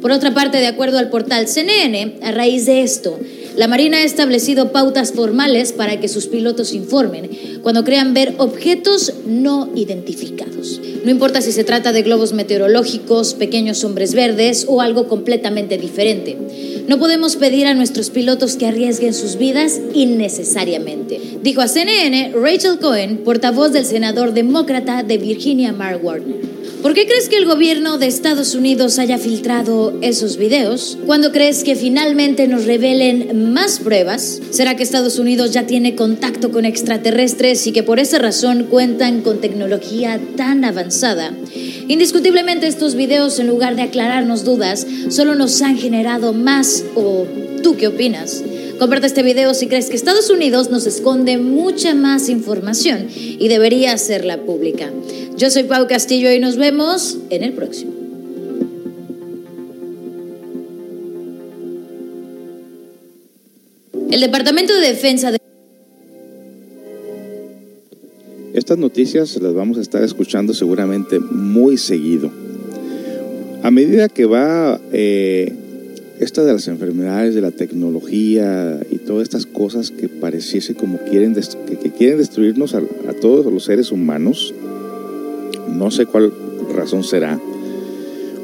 Por otra parte, de acuerdo al portal CNN, a raíz de esto, la Marina ha establecido pautas formales para que sus pilotos informen cuando crean ver objetos no identificados. No importa si se trata de globos meteorológicos, pequeños hombres verdes o algo completamente diferente. No podemos pedir a nuestros pilotos que arriesguen sus vidas innecesariamente, dijo a CNN Rachel Cohen, portavoz del senador demócrata de Virginia Mark Warner. ¿Por qué crees que el gobierno de Estados Unidos haya filtrado esos videos? ¿Cuándo crees que finalmente nos revelen más pruebas? ¿Será que Estados Unidos ya tiene contacto con extraterrestres y que por esa razón cuentan con tecnología tan avanzada? Indiscutiblemente estos videos, en lugar de aclararnos dudas, solo nos han generado más o ¿tú qué opinas? Comparte este video si crees que Estados Unidos nos esconde mucha más información y debería hacerla pública. Yo soy Pau Castillo y nos vemos en el próximo. El Departamento de Defensa de Estas noticias las vamos a estar escuchando seguramente muy seguido. A medida que va eh, esta de las enfermedades, de la tecnología y todas estas cosas que pareciese como quieren que, quieren destruirnos a todos los seres humanos. No sé cuál razón será.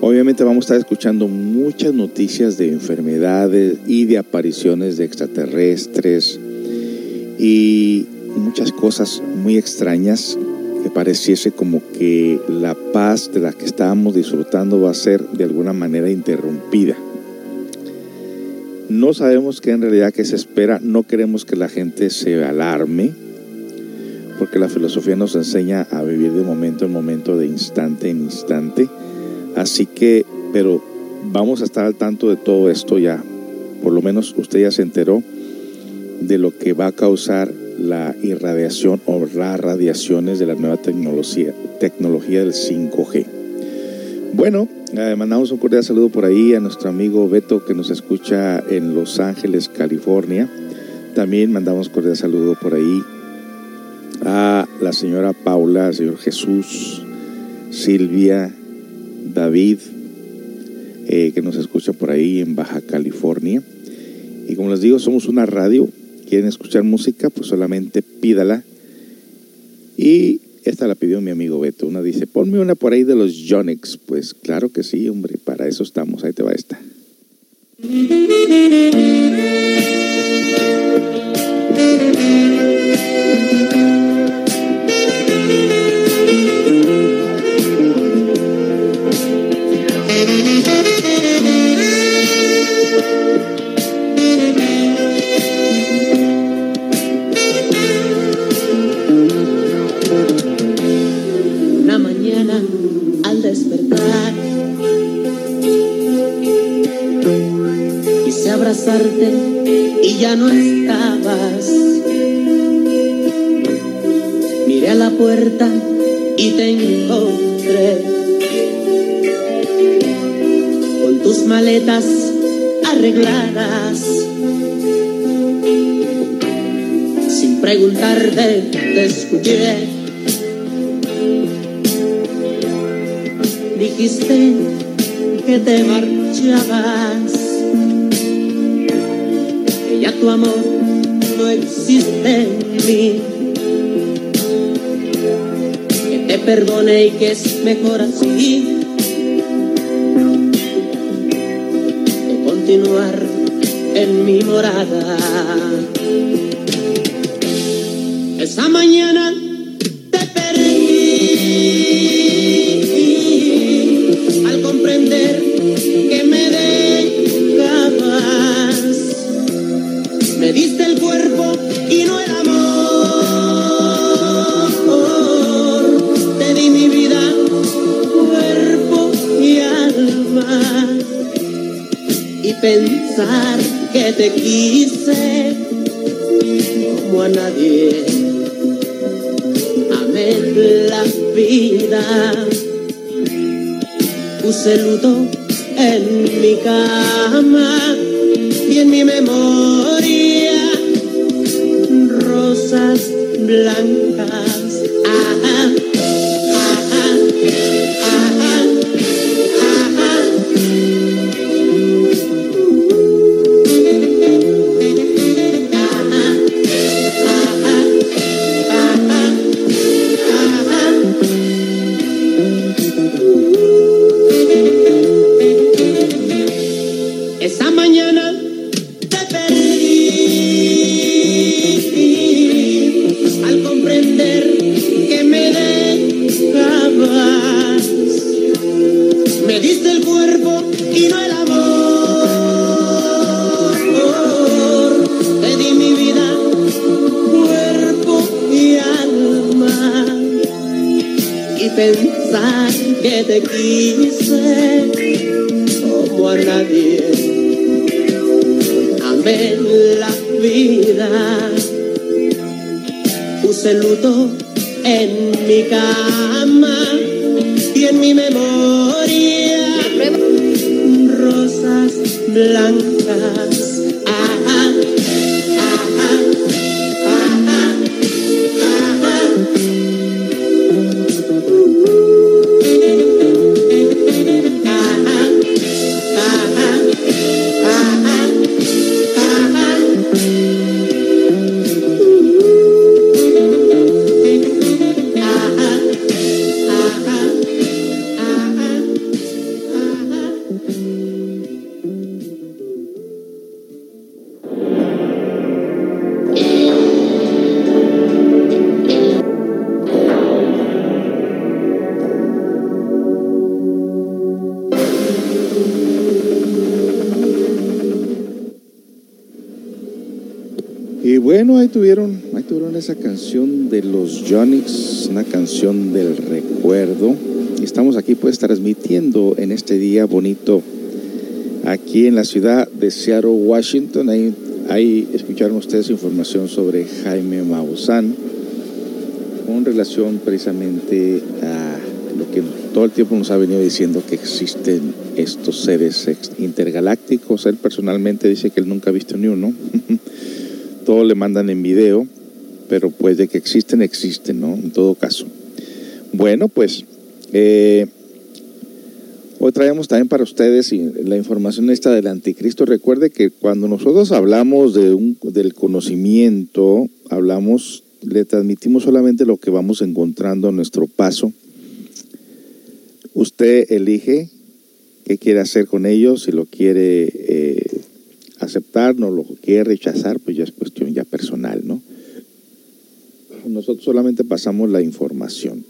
Obviamente vamos a estar escuchando muchas noticias de enfermedades y de apariciones de extraterrestres y muchas cosas muy extrañas que pareciese como que la paz de la que estábamos disfrutando va a ser de alguna manera interrumpida. No sabemos qué en realidad que se espera, no queremos que la gente se alarme, porque la filosofía nos enseña a vivir de momento en momento, de instante en instante. Así que, pero vamos a estar al tanto de todo esto ya. Por lo menos usted ya se enteró de lo que va a causar la irradiación o las radiaciones de la nueva tecnología, tecnología del 5G. Bueno, eh, mandamos un cordial saludo por ahí a nuestro amigo Beto que nos escucha en Los Ángeles, California. También mandamos cordial saludo por ahí a la señora Paula, señor Jesús, Silvia, David, eh, que nos escucha por ahí en Baja California. Y como les digo, somos una radio. Quieren escuchar música, pues solamente pídala. Y esta la pidió mi amigo Beto. Una dice, ponme una por ahí de los Yonex. Pues claro que sí, hombre, para eso estamos. Ahí te va esta. Y ya no estabas. Miré a la puerta y te encontré con tus maletas arregladas. Sin preguntarte, te escuché. dijiste que te marchabas, tu amor no existe en mí, que te perdone y que es mejor así, que continuar en mi morada. Esa mañana pensar que te quise como a nadie. Amé la vida puse luto en mi cama y en mi memoria rosas blancas. Y estamos aquí pues transmitiendo en este día bonito aquí en la ciudad de Seattle, Washington. Ahí, ahí escucharon ustedes información sobre Jaime Maussan con relación precisamente a lo que todo el tiempo nos ha venido diciendo que existen estos seres intergalácticos. Él personalmente dice que él nunca ha visto ni uno. todo le mandan en video, pero pues de que existen, existen, ¿no? En todo caso. Bueno, pues eh, hoy traemos también para ustedes la información esta del anticristo. Recuerde que cuando nosotros hablamos de un, del conocimiento, hablamos le transmitimos solamente lo que vamos encontrando a nuestro paso. Usted elige qué quiere hacer con ellos, si lo quiere eh, aceptar, no lo quiere rechazar, pues ya es cuestión ya personal, ¿no? Nosotros solamente pasamos la información.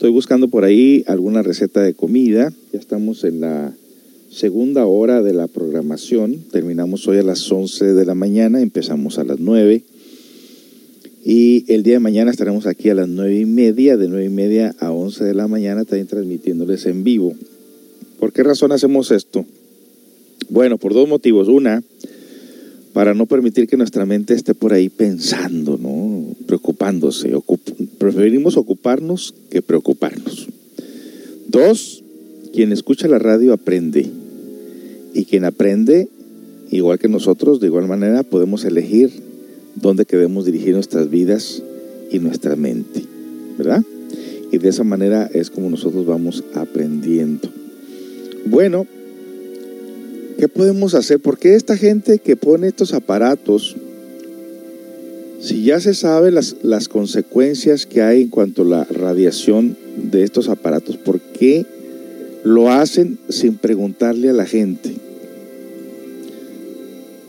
Estoy buscando por ahí alguna receta de comida. Ya estamos en la segunda hora de la programación. Terminamos hoy a las 11 de la mañana, empezamos a las 9. Y el día de mañana estaremos aquí a las nueve y media, de nueve y media a 11 de la mañana, también transmitiéndoles en vivo. ¿Por qué razón hacemos esto? Bueno, por dos motivos. Una, para no permitir que nuestra mente esté por ahí pensando, ¿no? preocupándose. preferimos ocuparnos que preocuparnos. Dos, quien escucha la radio aprende. Y quien aprende, igual que nosotros, de igual manera podemos elegir dónde queremos dirigir nuestras vidas y nuestra mente, ¿verdad? Y de esa manera es como nosotros vamos aprendiendo. Bueno, ¿qué podemos hacer? Porque esta gente que pone estos aparatos, si ya se sabe las, las consecuencias que hay en cuanto a la radiación de estos aparatos, ¿por qué lo hacen sin preguntarle a la gente?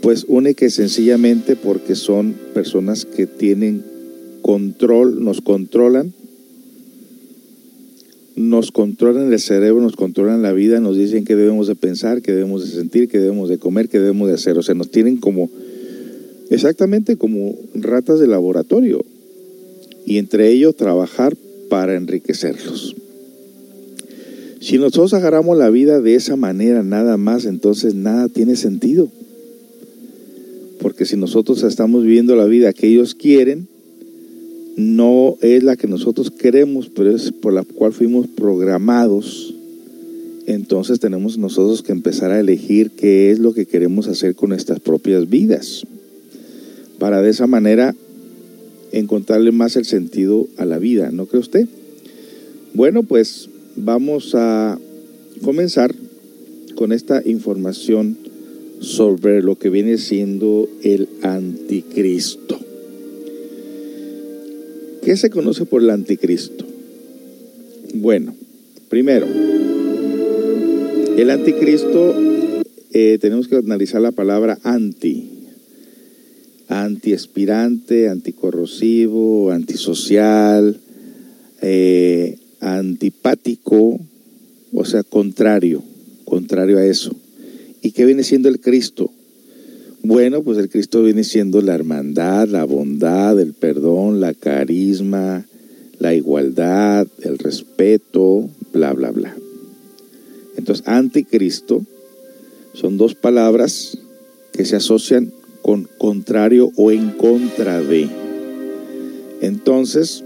Pues única y sencillamente porque son personas que tienen control, nos controlan, nos controlan el cerebro, nos controlan la vida, nos dicen qué debemos de pensar, qué debemos de sentir, qué debemos de comer, qué debemos de hacer. O sea, nos tienen como, exactamente como ratas de laboratorio. Y entre ellos trabajar para enriquecerlos. Si nosotros agarramos la vida de esa manera nada más, entonces nada tiene sentido porque si nosotros estamos viviendo la vida que ellos quieren, no es la que nosotros queremos, pero es por la cual fuimos programados. Entonces tenemos nosotros que empezar a elegir qué es lo que queremos hacer con nuestras propias vidas, para de esa manera encontrarle más el sentido a la vida, ¿no cree usted? Bueno, pues vamos a comenzar con esta información sobre lo que viene siendo el anticristo. ¿Qué se conoce por el anticristo? Bueno, primero, el anticristo, eh, tenemos que analizar la palabra anti, antiespirante, anticorrosivo, antisocial, eh, antipático, o sea, contrario, contrario a eso. ¿Y qué viene siendo el Cristo? Bueno, pues el Cristo viene siendo la hermandad, la bondad, el perdón, la carisma, la igualdad, el respeto, bla, bla, bla. Entonces, anticristo son dos palabras que se asocian con contrario o en contra de. Entonces,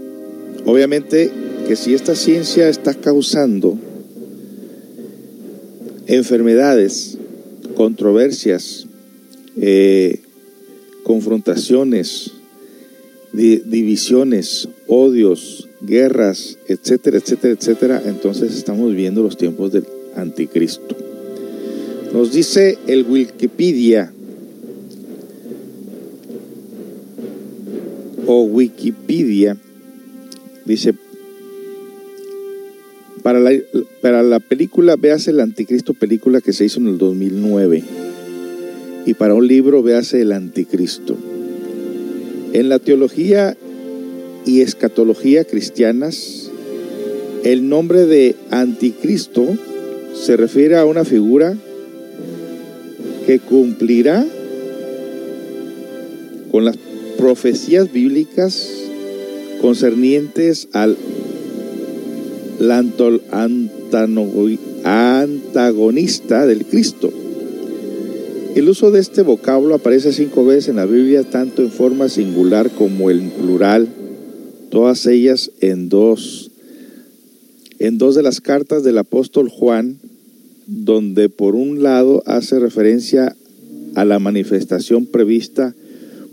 obviamente que si esta ciencia está causando enfermedades, controversias, eh, confrontaciones, divisiones, odios, guerras, etcétera, etcétera, etcétera, entonces estamos viviendo los tiempos del anticristo. Nos dice el Wikipedia o Wikipedia, dice, para la, para la película, véase el Anticristo, película que se hizo en el 2009. Y para un libro, véase el Anticristo. En la teología y escatología cristianas, el nombre de Anticristo se refiere a una figura que cumplirá con las profecías bíblicas concernientes al antagonista del Cristo. El uso de este vocablo aparece cinco veces en la Biblia, tanto en forma singular como en plural, todas ellas en dos, en dos de las cartas del apóstol Juan, donde por un lado hace referencia a la manifestación prevista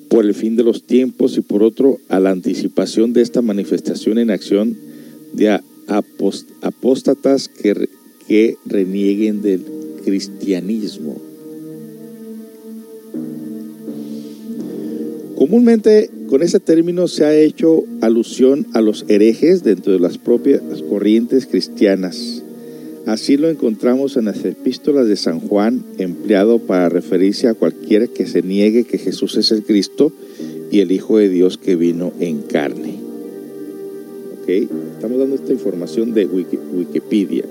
por el fin de los tiempos y por otro a la anticipación de esta manifestación en acción de apóstatas que, que renieguen del cristianismo. Comúnmente con ese término se ha hecho alusión a los herejes dentro de las propias corrientes cristianas. Así lo encontramos en las epístolas de San Juan, empleado para referirse a cualquiera que se niegue que Jesús es el Cristo y el Hijo de Dios que vino en carne. Estamos dando esta información de Wiki- Wikipedia.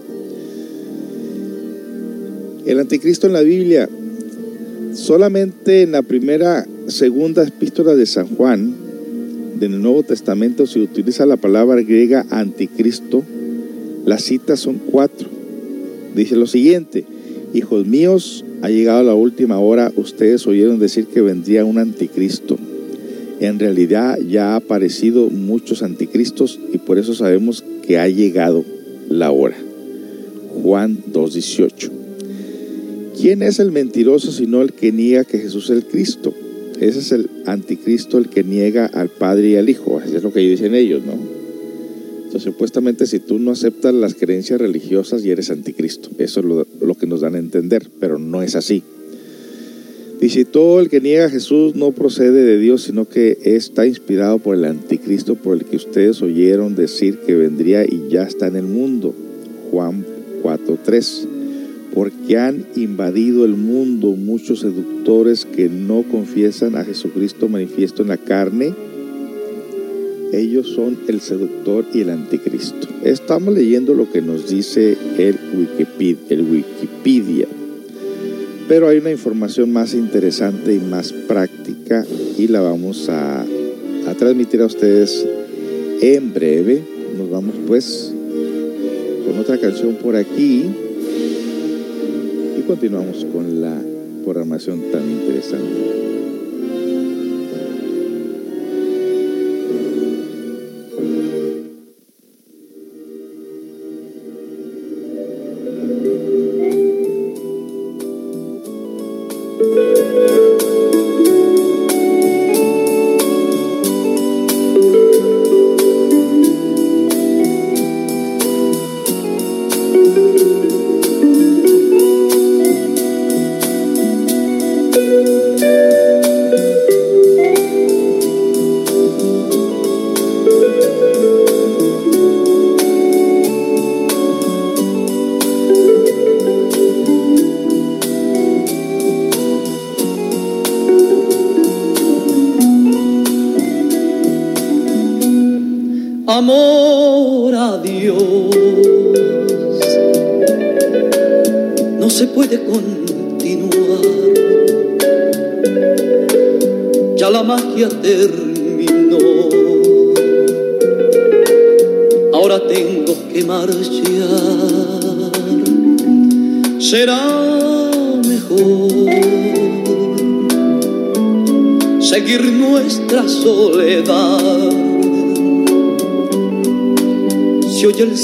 El anticristo en la Biblia, solamente en la primera, segunda epístola de San Juan, del Nuevo Testamento, se utiliza la palabra griega anticristo. Las citas son cuatro. Dice lo siguiente, hijos míos, ha llegado la última hora, ustedes oyeron decir que vendría un anticristo. En realidad ya ha aparecido muchos anticristos y por eso sabemos que ha llegado la hora. Juan 2.18. ¿Quién es el mentiroso sino el que niega que Jesús es el Cristo? Ese es el anticristo, el que niega al Padre y al Hijo. Así es lo que dicen ellos, ¿no? Entonces, supuestamente, si tú no aceptas las creencias religiosas y eres anticristo, eso es lo, lo que nos dan a entender, pero no es así. Dice, todo el que niega a Jesús no procede de Dios, sino que está inspirado por el anticristo, por el que ustedes oyeron decir que vendría y ya está en el mundo. Juan 4.3. Porque han invadido el mundo muchos seductores que no confiesan a Jesucristo manifiesto en la carne. Ellos son el seductor y el anticristo. Estamos leyendo lo que nos dice el Wikipedia. Pero hay una información más interesante y más práctica y la vamos a, a transmitir a ustedes en breve. Nos vamos pues con otra canción por aquí continuamos con la programación tan interesante.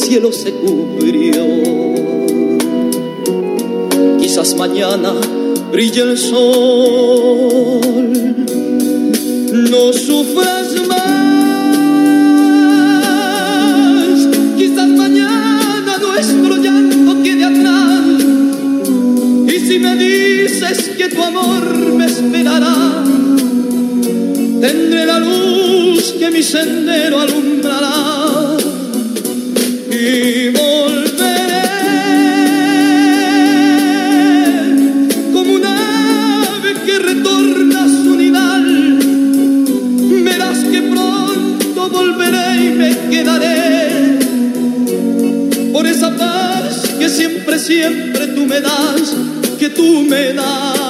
Cielo se cubrió. Quizás mañana brille el sol. No sufras más. Quizás mañana nuestro llanto quede atrás. Y si me dices que tu amor me esperará, tendré la luz que mi sendero alumbrará quedaré por esa paz que siempre, siempre tú me das, que tú me das.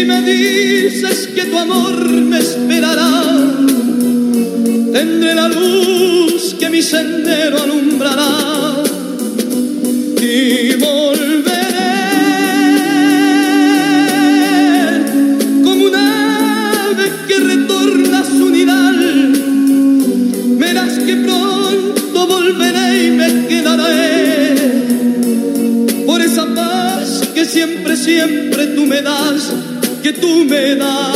Si me dices que tu amor me esperará, tendré la luz que mi sendero alumbrará. Y volveré como un ave que retorna a su nidal. Verás que pronto volveré y me quedaré por esa paz que siempre, siempre tú me das, que tú me das.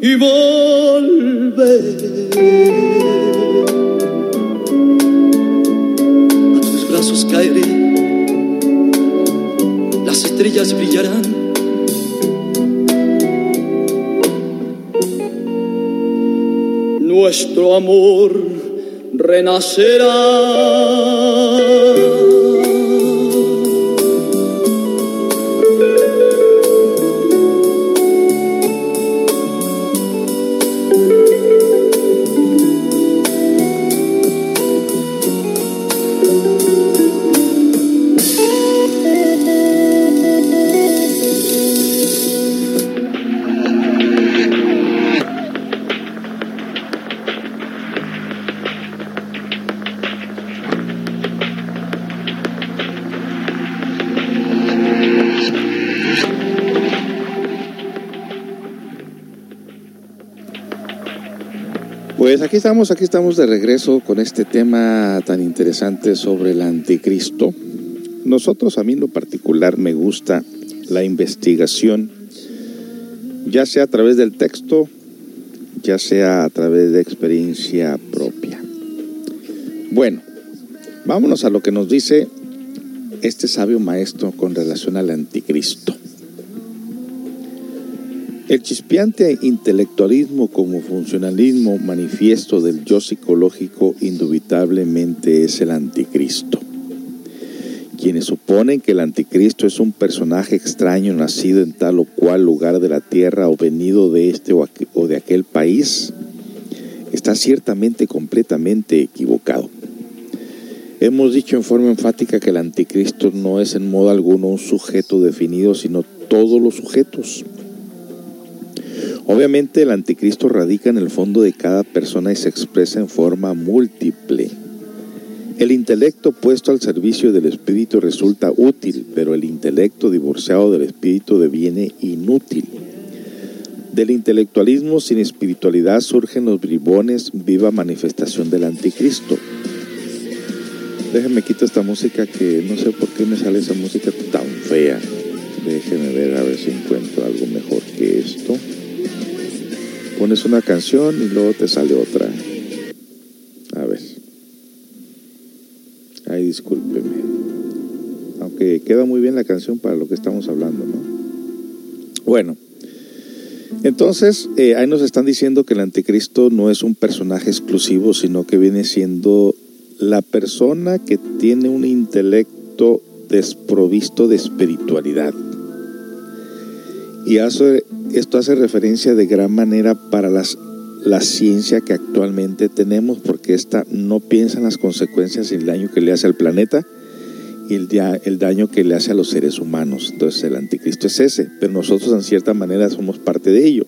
Y volveré. A tus brazos caeré, las estrellas brillarán. Nuestro amor renacerá. Aquí estamos, aquí estamos de regreso con este tema tan interesante sobre el anticristo. Nosotros, a mí en lo particular, me gusta la investigación, ya sea a través del texto, ya sea a través de experiencia propia. Bueno, vámonos a lo que nos dice este sabio maestro con relación al anticristo. El chispeante intelectualismo como funcionalismo manifiesto del yo psicológico indubitablemente es el anticristo. Quienes suponen que el anticristo es un personaje extraño nacido en tal o cual lugar de la tierra o venido de este o, o de aquel país, está ciertamente completamente equivocado. Hemos dicho en forma enfática que el anticristo no es en modo alguno un sujeto definido, sino todos los sujetos. Obviamente el anticristo radica en el fondo de cada persona y se expresa en forma múltiple. El intelecto puesto al servicio del espíritu resulta útil, pero el intelecto divorciado del espíritu deviene inútil. Del intelectualismo sin espiritualidad surgen los bribones, viva manifestación del anticristo. Déjenme quito esta música que no sé por qué me sale esa música tan fea. Déjenme ver a ver si encuentro algo mejor que esto. Pones una canción y luego te sale otra. A ver. Ay, discúlpeme. Aunque queda muy bien la canción para lo que estamos hablando, ¿no? Bueno. Entonces, eh, ahí nos están diciendo que el anticristo no es un personaje exclusivo, sino que viene siendo la persona que tiene un intelecto desprovisto de espiritualidad. Y hace- esto hace referencia de gran manera para las, la ciencia que actualmente tenemos, porque esta no piensa en las consecuencias y el daño que le hace al planeta y el, el daño que le hace a los seres humanos. Entonces el anticristo es ese, pero nosotros en cierta manera somos parte de ello.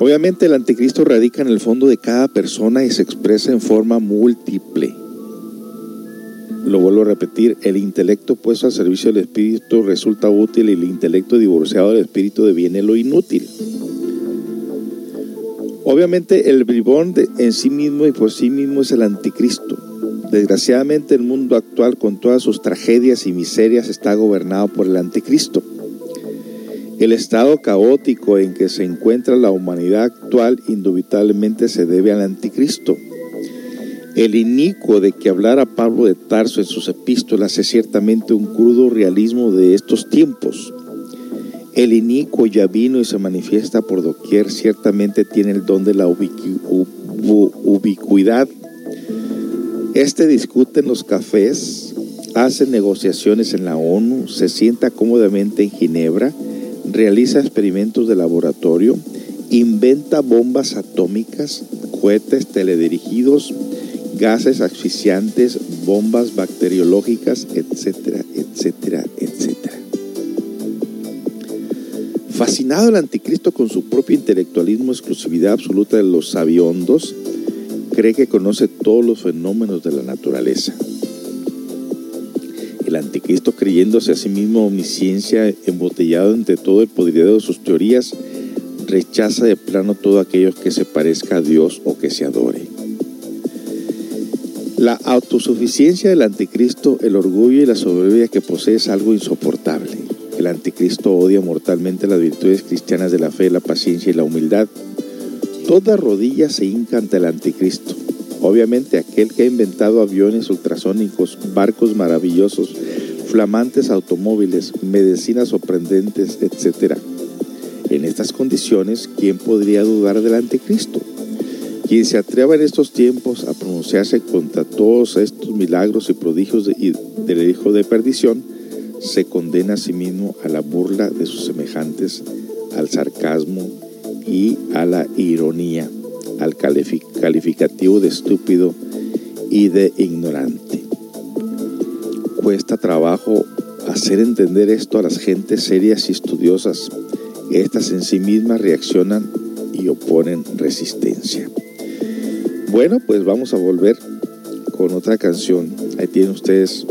Obviamente el anticristo radica en el fondo de cada persona y se expresa en forma múltiple. Lo vuelvo a repetir, el intelecto puesto al servicio del espíritu resulta útil y el intelecto divorciado del espíritu deviene lo inútil. Obviamente el bribón en sí mismo y por sí mismo es el anticristo. Desgraciadamente el mundo actual con todas sus tragedias y miserias está gobernado por el anticristo. El estado caótico en que se encuentra la humanidad actual indubitablemente se debe al anticristo. El inicuo de que hablara Pablo de Tarso en sus epístolas es ciertamente un crudo realismo de estos tiempos. El inicuo ya vino y se manifiesta por doquier, ciertamente tiene el don de la ubicuidad. Este discute en los cafés, hace negociaciones en la ONU, se sienta cómodamente en Ginebra, realiza experimentos de laboratorio, inventa bombas atómicas, cohetes teledirigidos, gases asfixiantes, bombas bacteriológicas, etcétera, etcétera, etcétera. Fascinado el anticristo con su propio intelectualismo, exclusividad absoluta de los sabiondos, cree que conoce todos los fenómenos de la naturaleza. El anticristo, creyéndose a sí mismo omnisciencia, embotellado entre todo el poderío de sus teorías, rechaza de plano todo aquello que se parezca a Dios o que se adore. La autosuficiencia del anticristo, el orgullo y la soberbia que posee es algo insoportable. El anticristo odia mortalmente las virtudes cristianas de la fe, la paciencia y la humildad. Toda rodilla se hinca ante el anticristo. Obviamente aquel que ha inventado aviones ultrasónicos, barcos maravillosos, flamantes automóviles, medicinas sorprendentes, etc. En estas condiciones, ¿quién podría dudar del anticristo? Quien se atreva en estos tiempos a pronunciarse contra todos estos milagros y prodigios del Hijo de Perdición, se condena a sí mismo a la burla de sus semejantes, al sarcasmo y a la ironía, al califi- calificativo de estúpido y de ignorante. Cuesta trabajo hacer entender esto a las gentes serias y estudiosas. Estas en sí mismas reaccionan y oponen resistencia. Bueno, pues vamos a volver con otra canción. Ahí tienen ustedes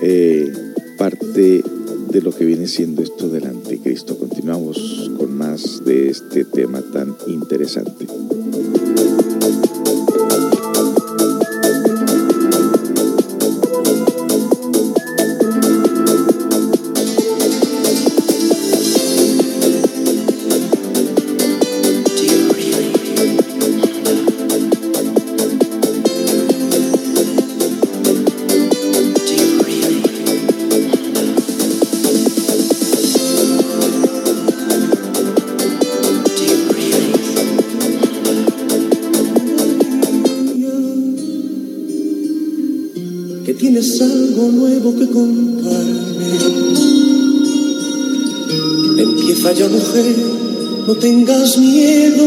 eh, parte de lo que viene siendo esto del anticristo. Continuamos con más de este tema tan interesante. Mujer, no tengas miedo.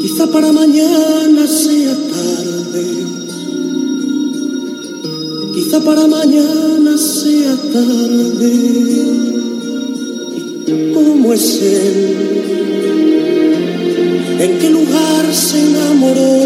Quizá para mañana sea tarde. Quizá para mañana sea tarde. ¿Cómo es él? ¿En qué lugar se enamoró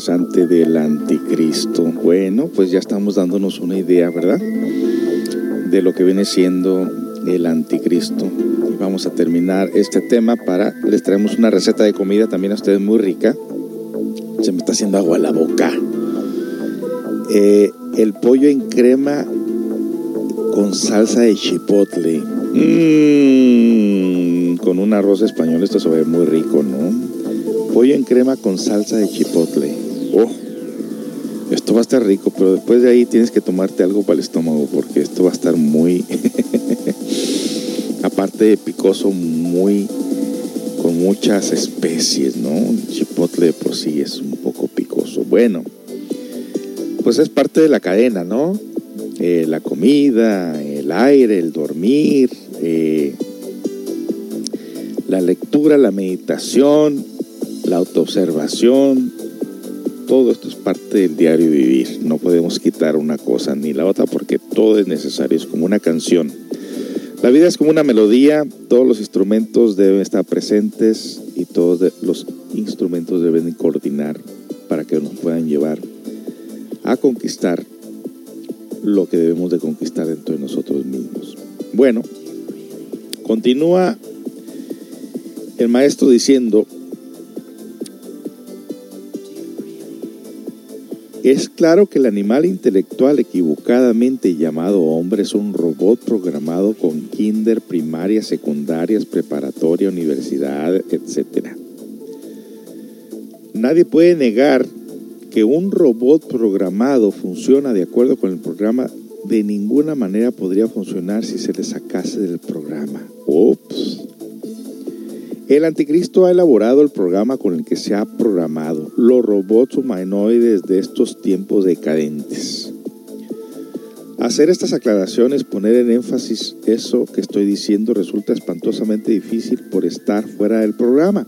interesante del anticristo. Bueno, pues ya estamos dándonos una idea, ¿verdad? De lo que viene siendo el anticristo. Vamos a terminar este tema para, les traemos una receta de comida también a ustedes muy rica. Se me está haciendo agua a la boca. Eh, el pollo en crema con salsa de chipotle. Mmm, con un arroz español, esto se ve muy rico, ¿no? Pollo en crema con salsa de chipotle. Oh, esto va a estar rico, pero después de ahí tienes que tomarte algo para el estómago, porque esto va a estar muy, aparte de picoso, muy, con muchas especies, ¿no? Chipotle de por sí es un poco picoso. Bueno, pues es parte de la cadena, ¿no? Eh, la comida, el aire, el dormir, eh, la lectura, la meditación, la autoobservación, parte del diario vivir. No podemos quitar una cosa ni la otra porque todo es necesario, es como una canción. La vida es como una melodía, todos los instrumentos deben estar presentes y todos los instrumentos deben coordinar para que nos puedan llevar a conquistar lo que debemos de conquistar dentro de nosotros mismos. Bueno, continúa el maestro diciendo, es claro que el animal intelectual equivocadamente llamado hombre es un robot programado con kinder, primarias, secundarias, preparatoria, universidad, etc. Nadie puede negar que un robot programado funciona de acuerdo con el programa, de ninguna manera podría funcionar si se le sacase del programa. Ups. El anticristo ha elaborado el programa con el que se ha programado los robots humanoides de estos tiempos decadentes. Hacer estas aclaraciones, poner en énfasis eso que estoy diciendo resulta espantosamente difícil por estar fuera del programa.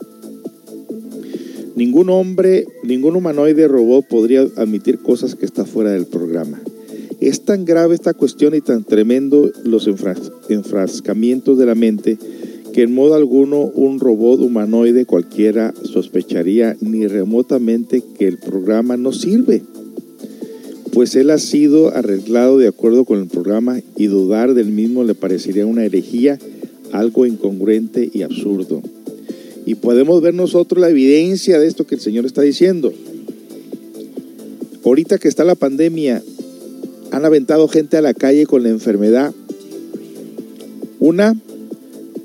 Ningún hombre, ningún humanoide robot podría admitir cosas que está fuera del programa. Es tan grave esta cuestión y tan tremendo los enfras- enfrascamientos de la mente que en modo alguno un robot humanoide cualquiera sospecharía ni remotamente que el programa no sirve. pues él ha sido arreglado de acuerdo con el programa y dudar del mismo le parecería una herejía, algo incongruente y absurdo. Y podemos ver nosotros la evidencia de esto que el Señor está diciendo. Ahorita que está la pandemia, han aventado gente a la calle con la enfermedad. Una,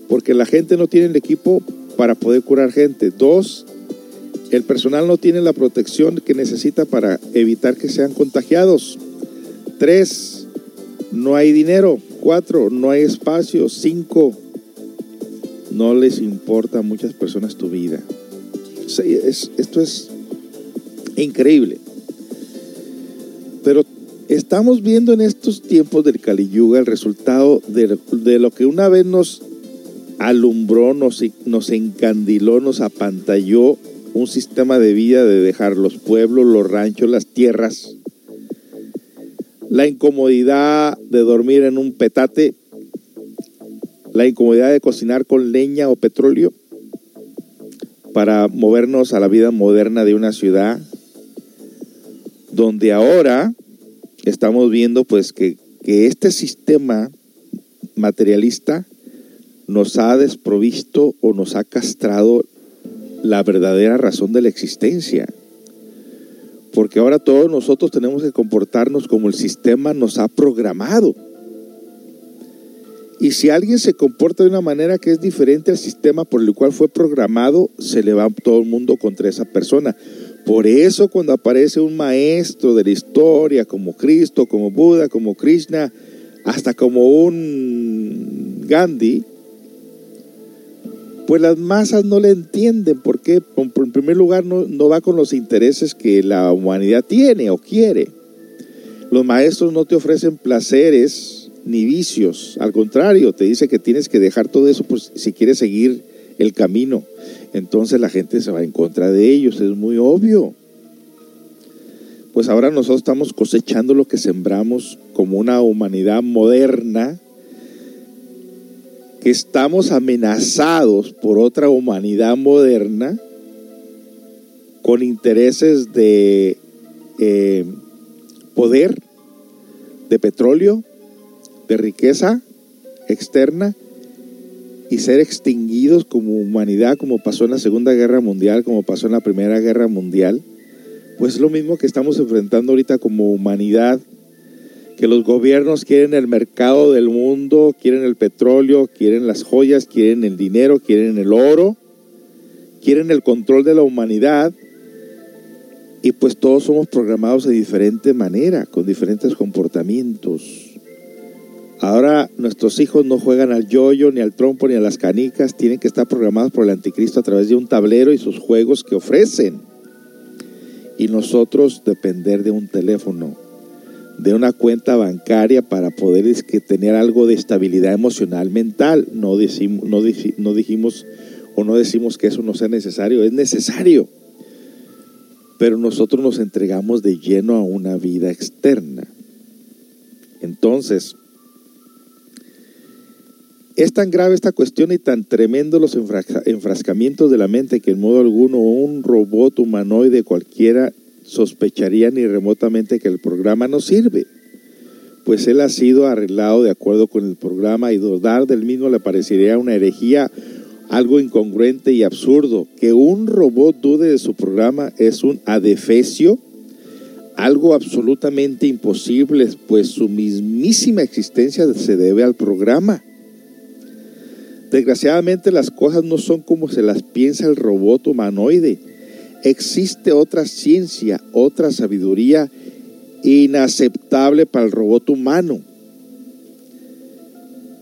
porque la gente no tiene el equipo para poder curar gente. Dos, el personal no tiene la protección que necesita para evitar que sean contagiados. Tres, no hay dinero. Cuatro, no hay espacio. Cinco, no les importa a muchas personas tu vida. Esto es increíble. Pero estamos viendo en estos tiempos del Kali Yuga el resultado de lo que una vez nos alumbró, nos, nos encandiló, nos apantalló un sistema de vida de dejar los pueblos, los ranchos, las tierras, la incomodidad de dormir en un petate, la incomodidad de cocinar con leña o petróleo para movernos a la vida moderna de una ciudad donde ahora estamos viendo pues que, que este sistema materialista nos ha desprovisto o nos ha castrado la verdadera razón de la existencia. Porque ahora todos nosotros tenemos que comportarnos como el sistema nos ha programado. Y si alguien se comporta de una manera que es diferente al sistema por el cual fue programado, se le va todo el mundo contra esa persona. Por eso cuando aparece un maestro de la historia como Cristo, como Buda, como Krishna, hasta como un Gandhi, pues las masas no le entienden. ¿Por qué? En primer lugar, no, va con los intereses que la humanidad tiene o quiere. Los maestros no te ofrecen placeres ni vicios. Al contrario, te dice que tienes que dejar todo eso pues, si quieres seguir el camino. Entonces la gente se va en contra de ellos. Es muy obvio. Pues ahora nosotros estamos cosechando lo que sembramos como una humanidad moderna que estamos amenazados por otra humanidad moderna con intereses de eh, poder, de petróleo, de riqueza externa y ser extinguidos como humanidad, como pasó en la Segunda Guerra Mundial, como pasó en la Primera Guerra Mundial, pues es lo mismo que estamos enfrentando ahorita como humanidad que los gobiernos quieren el mercado del mundo, quieren el petróleo, quieren las joyas, quieren el dinero, quieren el oro, quieren el control de la humanidad y pues todos somos programados de diferente manera, con diferentes comportamientos. Ahora nuestros hijos no juegan al yoyo, ni al trompo, ni a las canicas, tienen que estar programados por el anticristo a través de un tablero y sus juegos que ofrecen. Y nosotros depender de un teléfono de una cuenta bancaria para poder es que tener algo de estabilidad emocional mental. No, decimos, no, no dijimos o no decimos que eso no sea necesario, es necesario. Pero nosotros nos entregamos de lleno a una vida externa. Entonces, es tan grave esta cuestión y tan tremendo los enfrascamientos de la mente que en modo alguno un robot humanoide cualquiera sospecharía ni remotamente que el programa no sirve, pues él ha sido arreglado de acuerdo con el programa y dudar del mismo le parecería una herejía, algo incongruente y absurdo. Que un robot dude de su programa es un adefesio, algo absolutamente imposible, pues su mismísima existencia se debe al programa. Desgraciadamente las cosas no son como se las piensa el robot humanoide existe otra ciencia, otra sabiduría inaceptable para el robot humano.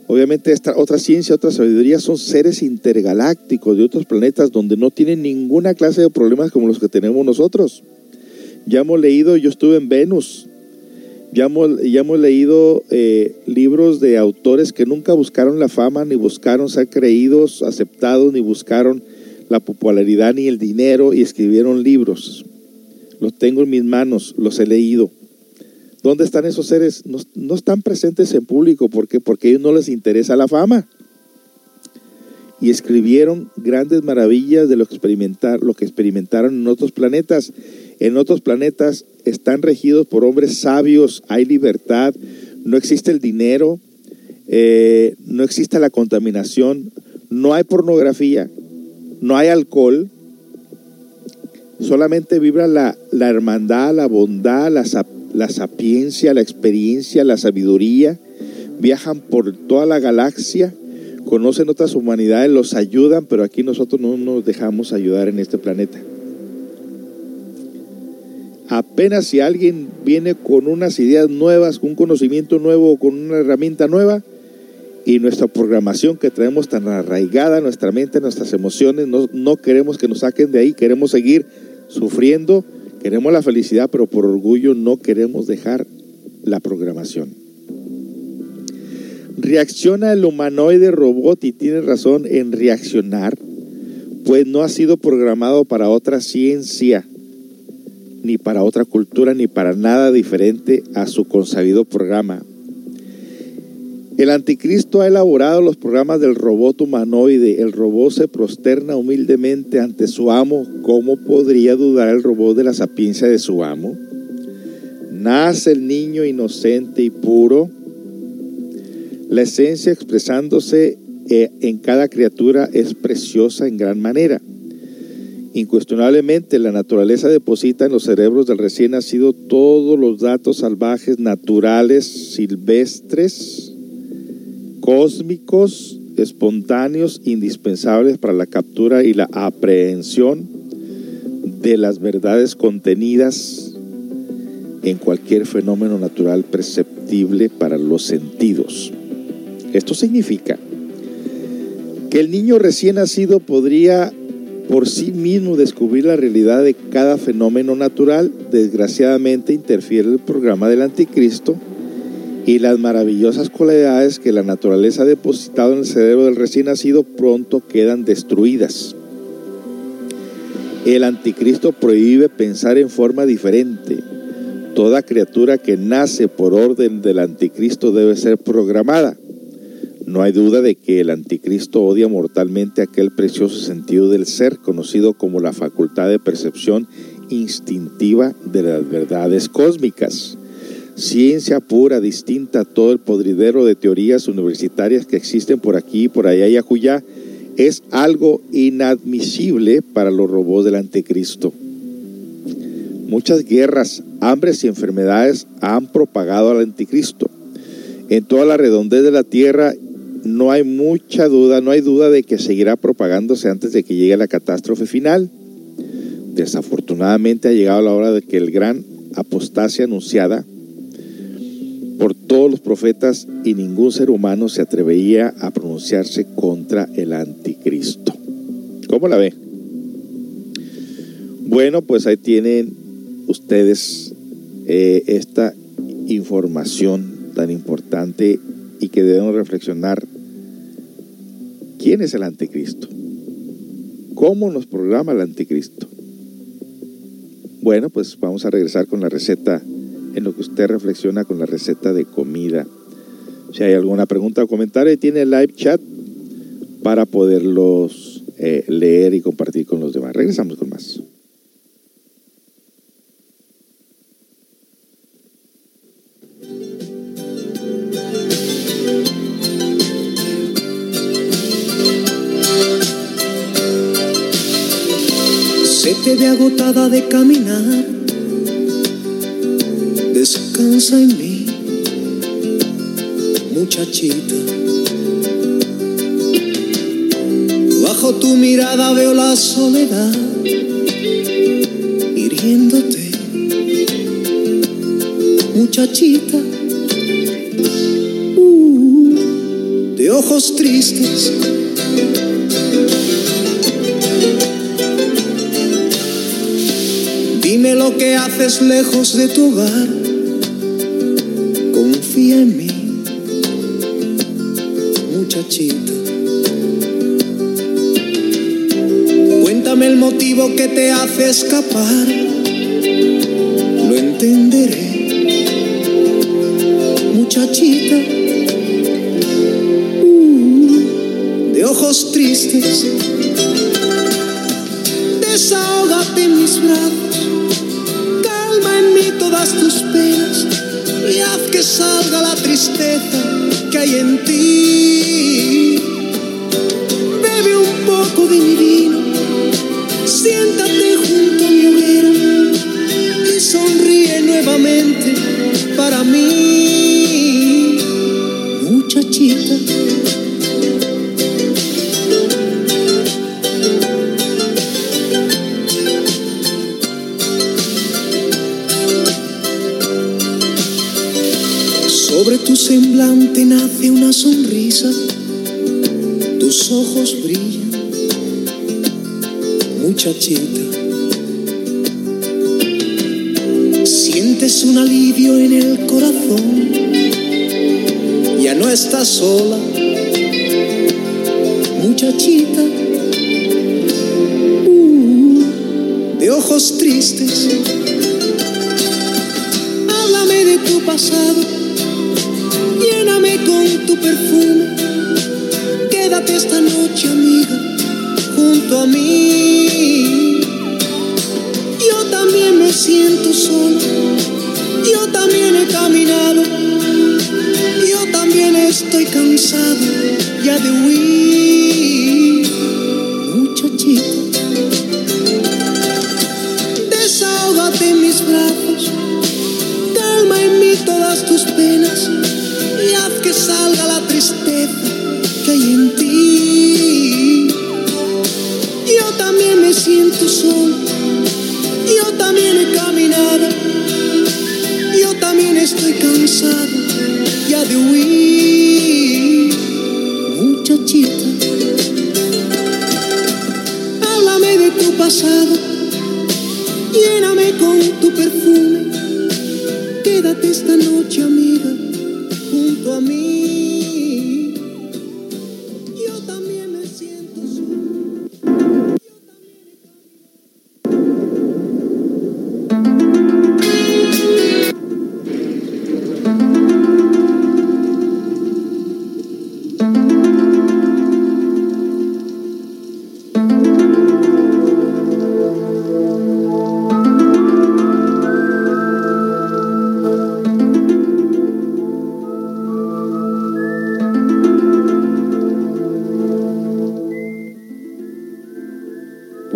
Obviamente esta otra ciencia, otra sabiduría son seres intergalácticos de otros planetas donde no tienen ninguna clase de problemas como los que tenemos nosotros. Ya hemos leído, yo estuve en Venus, ya hemos, leído eh, libros de autores que nunca buscaron la fama, ni buscaron ser creídos, aceptados, ni buscaron la popularidad ni el dinero y escribieron libros. Los tengo en mis manos, los he leído. ¿Dónde están esos seres? No, están presentes en público. ¿Por qué? Porque a ellos no les interesa la fama. Y escribieron grandes maravillas de lo que, experimentar, lo que experimentaron en otros planetas. en otros planetas están regidos por hombres sabios, hay libertad, no existe el dinero, eh, no existe la contaminación, no hay pornografía, no hay alcohol, solamente vibra la, la hermandad, la bondad, la, la sapiencia, la experiencia, la sabiduría. Viajan por toda la galaxia, conocen otras humanidades, los ayudan, pero aquí nosotros no nos dejamos ayudar en este planeta. Apenas si alguien viene con unas ideas nuevas, con un conocimiento nuevo, con una herramienta nueva, y nuestra programación que traemos tan arraigada, nuestra mente, nuestras emociones, no, no queremos que nos saquen de ahí, queremos seguir sufriendo, queremos la felicidad, pero por orgullo no queremos dejar la programación. Reacciona el humanoide robot y tiene razón en reaccionar, pues no ha sido programado para otra ciencia, ni para otra cultura, ni para nada diferente a su consabido programa. El anticristo ha elaborado los programas del robot humanoide. El robot se prosterna humildemente ante su amo. ¿Cómo podría dudar el robot de la sapiencia de su amo? Nace el niño inocente y puro. La esencia expresándose eh, en cada criatura es preciosa en gran manera. Incuestionablemente la naturaleza deposita en los cerebros del recién nacido todos los datos salvajes, naturales, silvestres, cósmicos, espontáneos, indispensables para la captura y la aprehensión de las verdades contenidas en cualquier fenómeno natural perceptible para los sentidos. Esto significa que el niño recién nacido podría por sí mismo descubrir la realidad de cada fenómeno natural. Desgraciadamente interfiere el programa del anticristo y las maravillosas cualidades que la naturaleza ha depositado en el cerebro del recién nacido pronto quedan destruidas. El anticristo prohíbe pensar en forma diferente. Toda criatura que nace por orden del anticristo debe ser programada. No hay duda de que el anticristo odia mortalmente aquel precioso sentido del ser conocido como la facultad de percepción instintiva de las verdades cósmicas. Ciencia pura, distinta a todo el podridero de teorías universitarias que existen por aquí, por allá y acullá, es algo inadmisible para los robots del anticristo. Muchas guerras, hambres y enfermedades han propagado al anticristo. En toda la redondez de la tierra no hay mucha duda, no hay duda de que seguirá propagándose antes de que llegue la catástrofe final. Desafortunadamente ha llegado la hora de que el gran apostasia anunciada por todos los profetas y ningún ser humano se atrevería a pronunciarse contra el anticristo. ¿Cómo la ve? Bueno, pues ahí tienen ustedes eh, esta información tan importante y que debemos reflexionar. ¿Quién es el anticristo? ¿Cómo nos programa el anticristo? Bueno, pues vamos a regresar con la receta, en lo que usted reflexiona con la receta de comida. Si hay alguna pregunta o comentario, tiene el live chat para poderlos eh, leer y compartir con los demás. Regresamos con más. Se te ve agotada de caminar. Descansa en mí, muchachita. Bajo tu mirada veo la soledad hiriéndote, muchachita. Uh, de ojos tristes. Dime lo que haces lejos de tu hogar. Confía en mí, muchachita. Cuéntame el motivo que te hace escapar. Lo entenderé, muchachita. Uh, de ojos tristes. Desahógate en mis brazos salga la tristeza que hay en ti. Bebe un poco de mi vino, siéntate junto a mi hoguera y sonríe nuevamente para mí,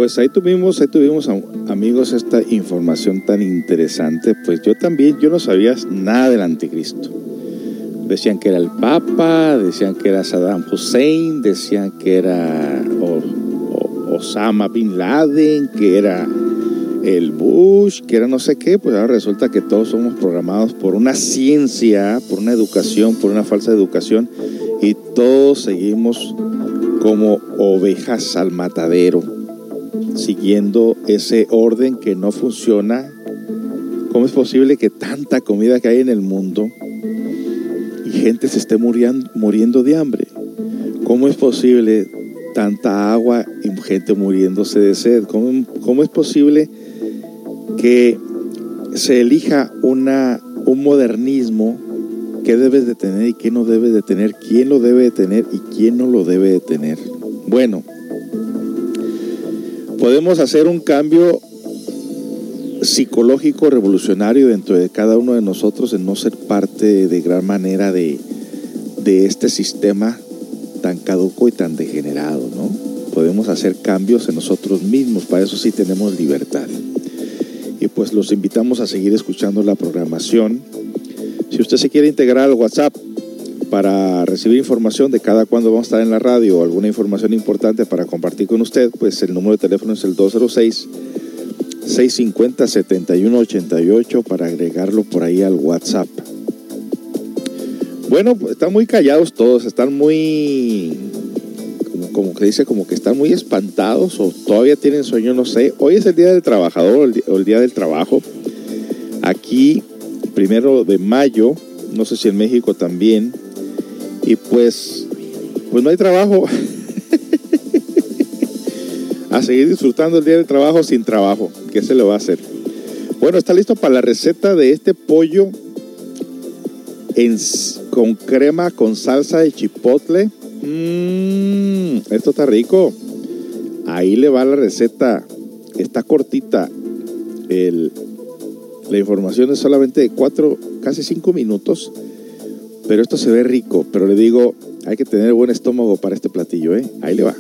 Pues ahí tuvimos, ahí tuvimos am- amigos esta información tan interesante. Pues yo también, yo no sabía nada del anticristo. Decían que era el Papa, decían que era Saddam Hussein, decían que era Osama Bin Laden, que era el Bush, que era no sé qué. Pues ahora resulta que todos somos programados por una ciencia, por una educación, por una falsa educación, y todos seguimos como ovejas al matadero siguiendo ese orden que no funciona. ¿Cómo es posible que tanta comida que hay en el mundo y gente se esté muriendo, muriendo de hambre? ¿Cómo es posible tanta agua y gente muriéndose de sed? ¿Cómo, cómo es posible que se elija una, un modernismo qué debes de tener y qué no debes de tener, quién lo debe de tener y quién no lo debe de tener? Bueno, podemos hacer un cambio psicológico revolucionario dentro de cada uno de nosotros en no ser parte de gran manera de, de este sistema tan caduco y tan degenerado, ¿no? Podemos hacer cambios en nosotros mismos, para eso sí tenemos libertad. Y pues los invitamos a seguir escuchando la programación. Si usted se quiere integrar al WhatsApp para recibir información de cada cuándo vamos a estar en la radio o alguna información importante para compartir con usted, pues el número de teléfono es el 206 650 7188 para agregarlo por ahí al WhatsApp. Bueno, pues están muy callados todos, están muy como, que dice como que están muy espantados o todavía tienen sueño, no sé. Hoy es el día del trabajador o el día del trabajo. Aquí, primero de mayo, no sé si en México también. Y pues, pues no hay trabajo. a seguir disfrutando el día del trabajo sin trabajo. ¿Qué se le va a hacer? Bueno, está listo para la receta de este pollo con crema con salsa de chipotle. Mmm, esto está rico. Ahí le va la receta. Está cortita. La información es solamente de cuatro, casi cinco minutos. Pero esto se ve rico, pero le digo, hay que tener buen estómago para este platillo, ¿eh? Ahí le va.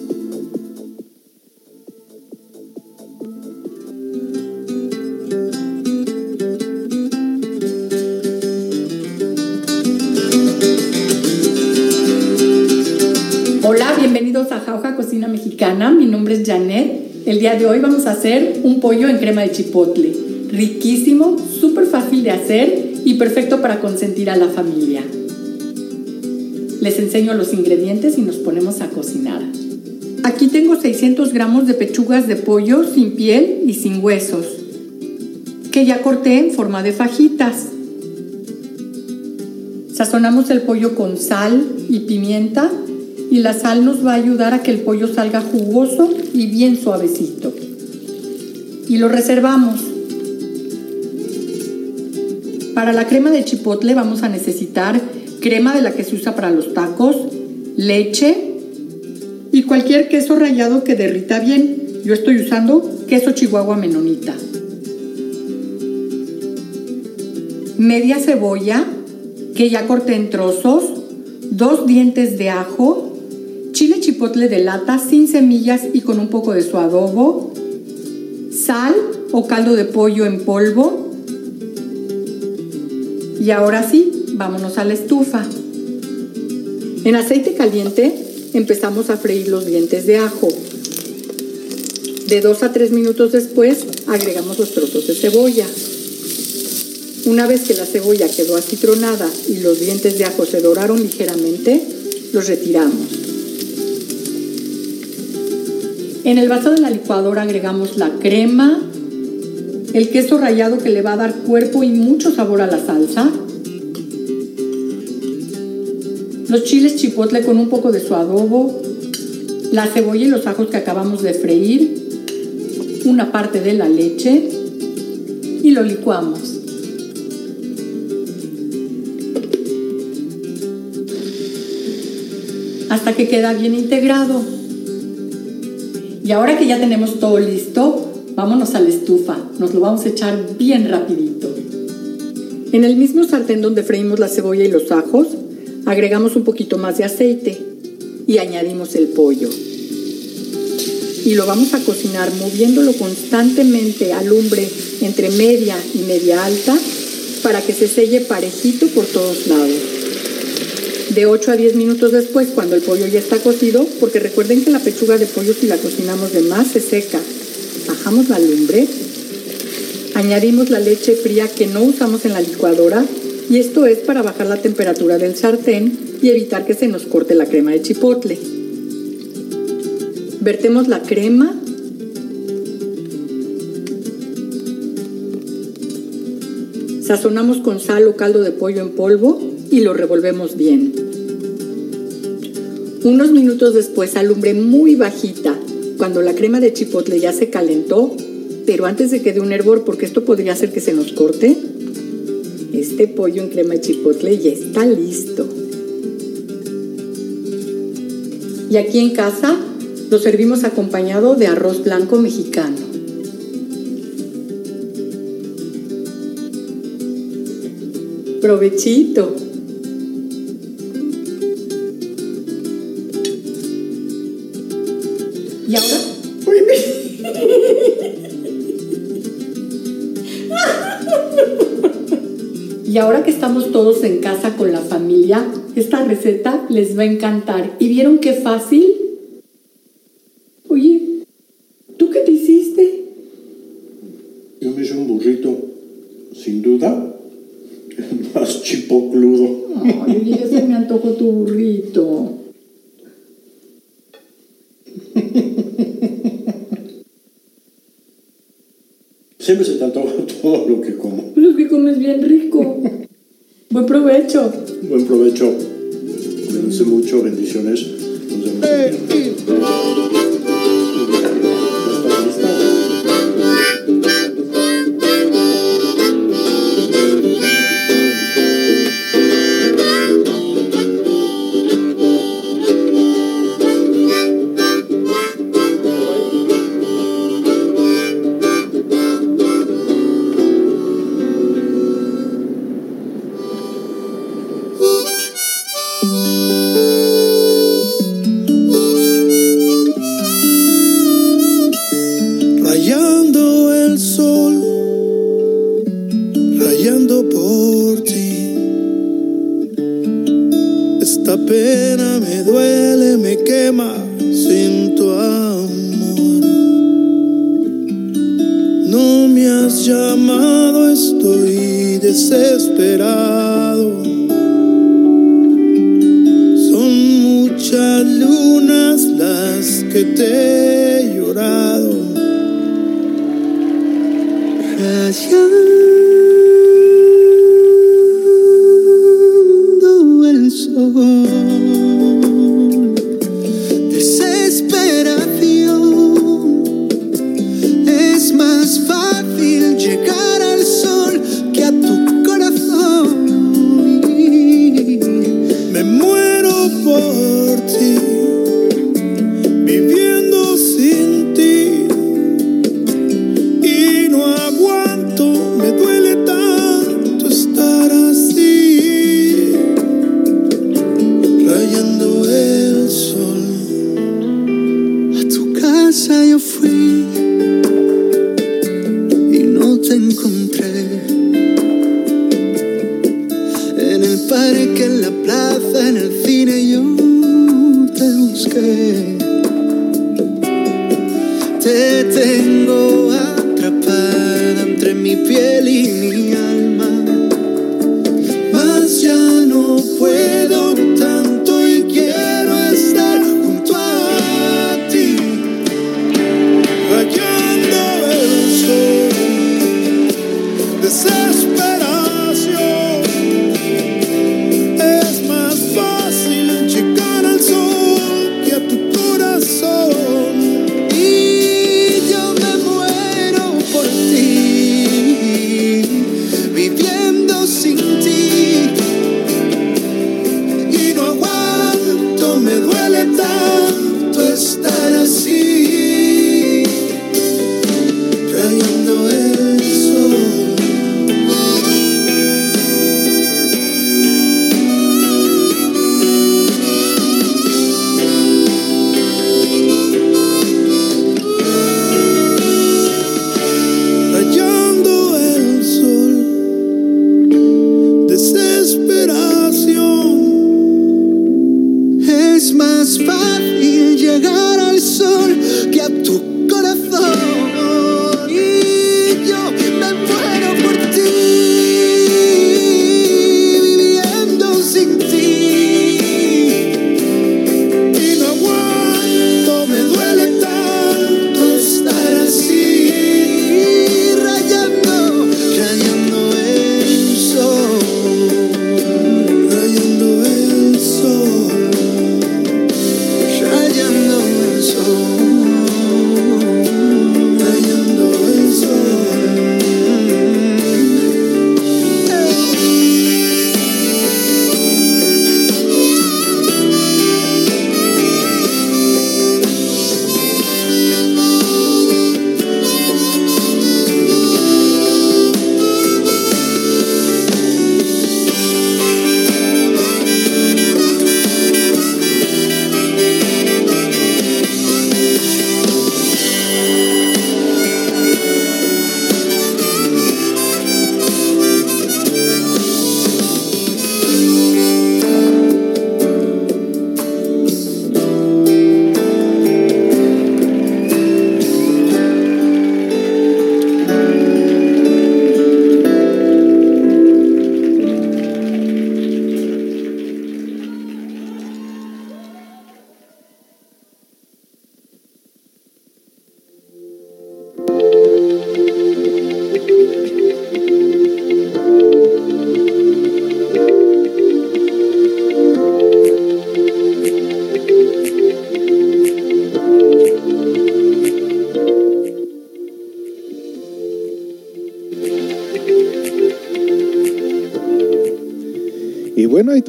Hola, bienvenidos a Jauja Cocina Mexicana. Mi nombre es Janet. El día de hoy vamos a hacer un pollo en crema de chipotle. Riquísimo, súper fácil de hacer y perfecto para consentir a la familia. Les enseño los ingredientes y nos ponemos a cocinar. Aquí tengo 600 gramos de pechugas de pollo sin piel y sin huesos, que ya corté en forma de fajitas. Sazonamos el pollo con sal y pimienta y la sal nos va a ayudar a que el pollo salga jugoso y bien suavecito. Y lo reservamos. Para la crema de chipotle vamos a necesitar crema de la que se usa para los tacos, leche y cualquier queso rallado que derrita bien. Yo estoy usando queso chihuahua menonita. Media cebolla que ya corté en trozos, dos dientes de ajo, chile chipotle de lata sin semillas y con un poco de su adobo, sal o caldo de pollo en polvo. Y ahora sí, vámonos a la estufa. En aceite caliente empezamos a freír los dientes de ajo. De 2 a 3 minutos después agregamos los trozos de cebolla. Una vez que la cebolla quedó acitronada y los dientes de ajo se doraron ligeramente, los retiramos. En el vaso de la licuadora agregamos la crema, el queso rallado que le va a dar cuerpo y mucho sabor a la salsa, los chiles chipotle con un poco de su adobo, la cebolla y los ajos que acabamos de freír, una parte de la leche y lo licuamos. Hasta que queda bien integrado. Y ahora que ya tenemos todo listo, vámonos a la estufa. Nos lo vamos a echar bien rapidito. En el mismo sartén donde freímos la cebolla y los ajos, agregamos un poquito más de aceite y añadimos el pollo. Y lo vamos a cocinar moviéndolo constantemente a lumbre entre media y media alta para que se selle parejito por todos lados. De 8 a 10 minutos después, cuando el pollo ya está cocido, porque recuerden que la pechuga de pollo si la cocinamos de más se seca, bajamos la lumbre, añadimos la leche fría que no usamos en la licuadora y esto es para bajar la temperatura del sartén y evitar que se nos corte la crema de chipotle. Vertemos la crema. Sazonamos con sal o caldo de pollo en polvo y lo revolvemos bien. Unos minutos después, a lumbre muy bajita, cuando la crema de chipotle ya se calentó, pero antes de que dé un hervor, porque esto podría hacer que se nos corte, este pollo en crema chipotle ya está listo. Y aquí en casa lo servimos acompañado de arroz blanco mexicano. Provechito. Ahora que estamos todos en casa con la familia, esta receta les va a encantar. ¿Y vieron qué fácil? Oye, ¿tú qué te hiciste? Yo me hice un burrito, sin duda, más chipocludo. Ay, ya se me antojó tu burrito. Siempre se te antoja todo lo que como. Pues es que comes bien rico. Buen provecho. Buen provecho. Cuídense mucho, bendiciones. Nos vemos.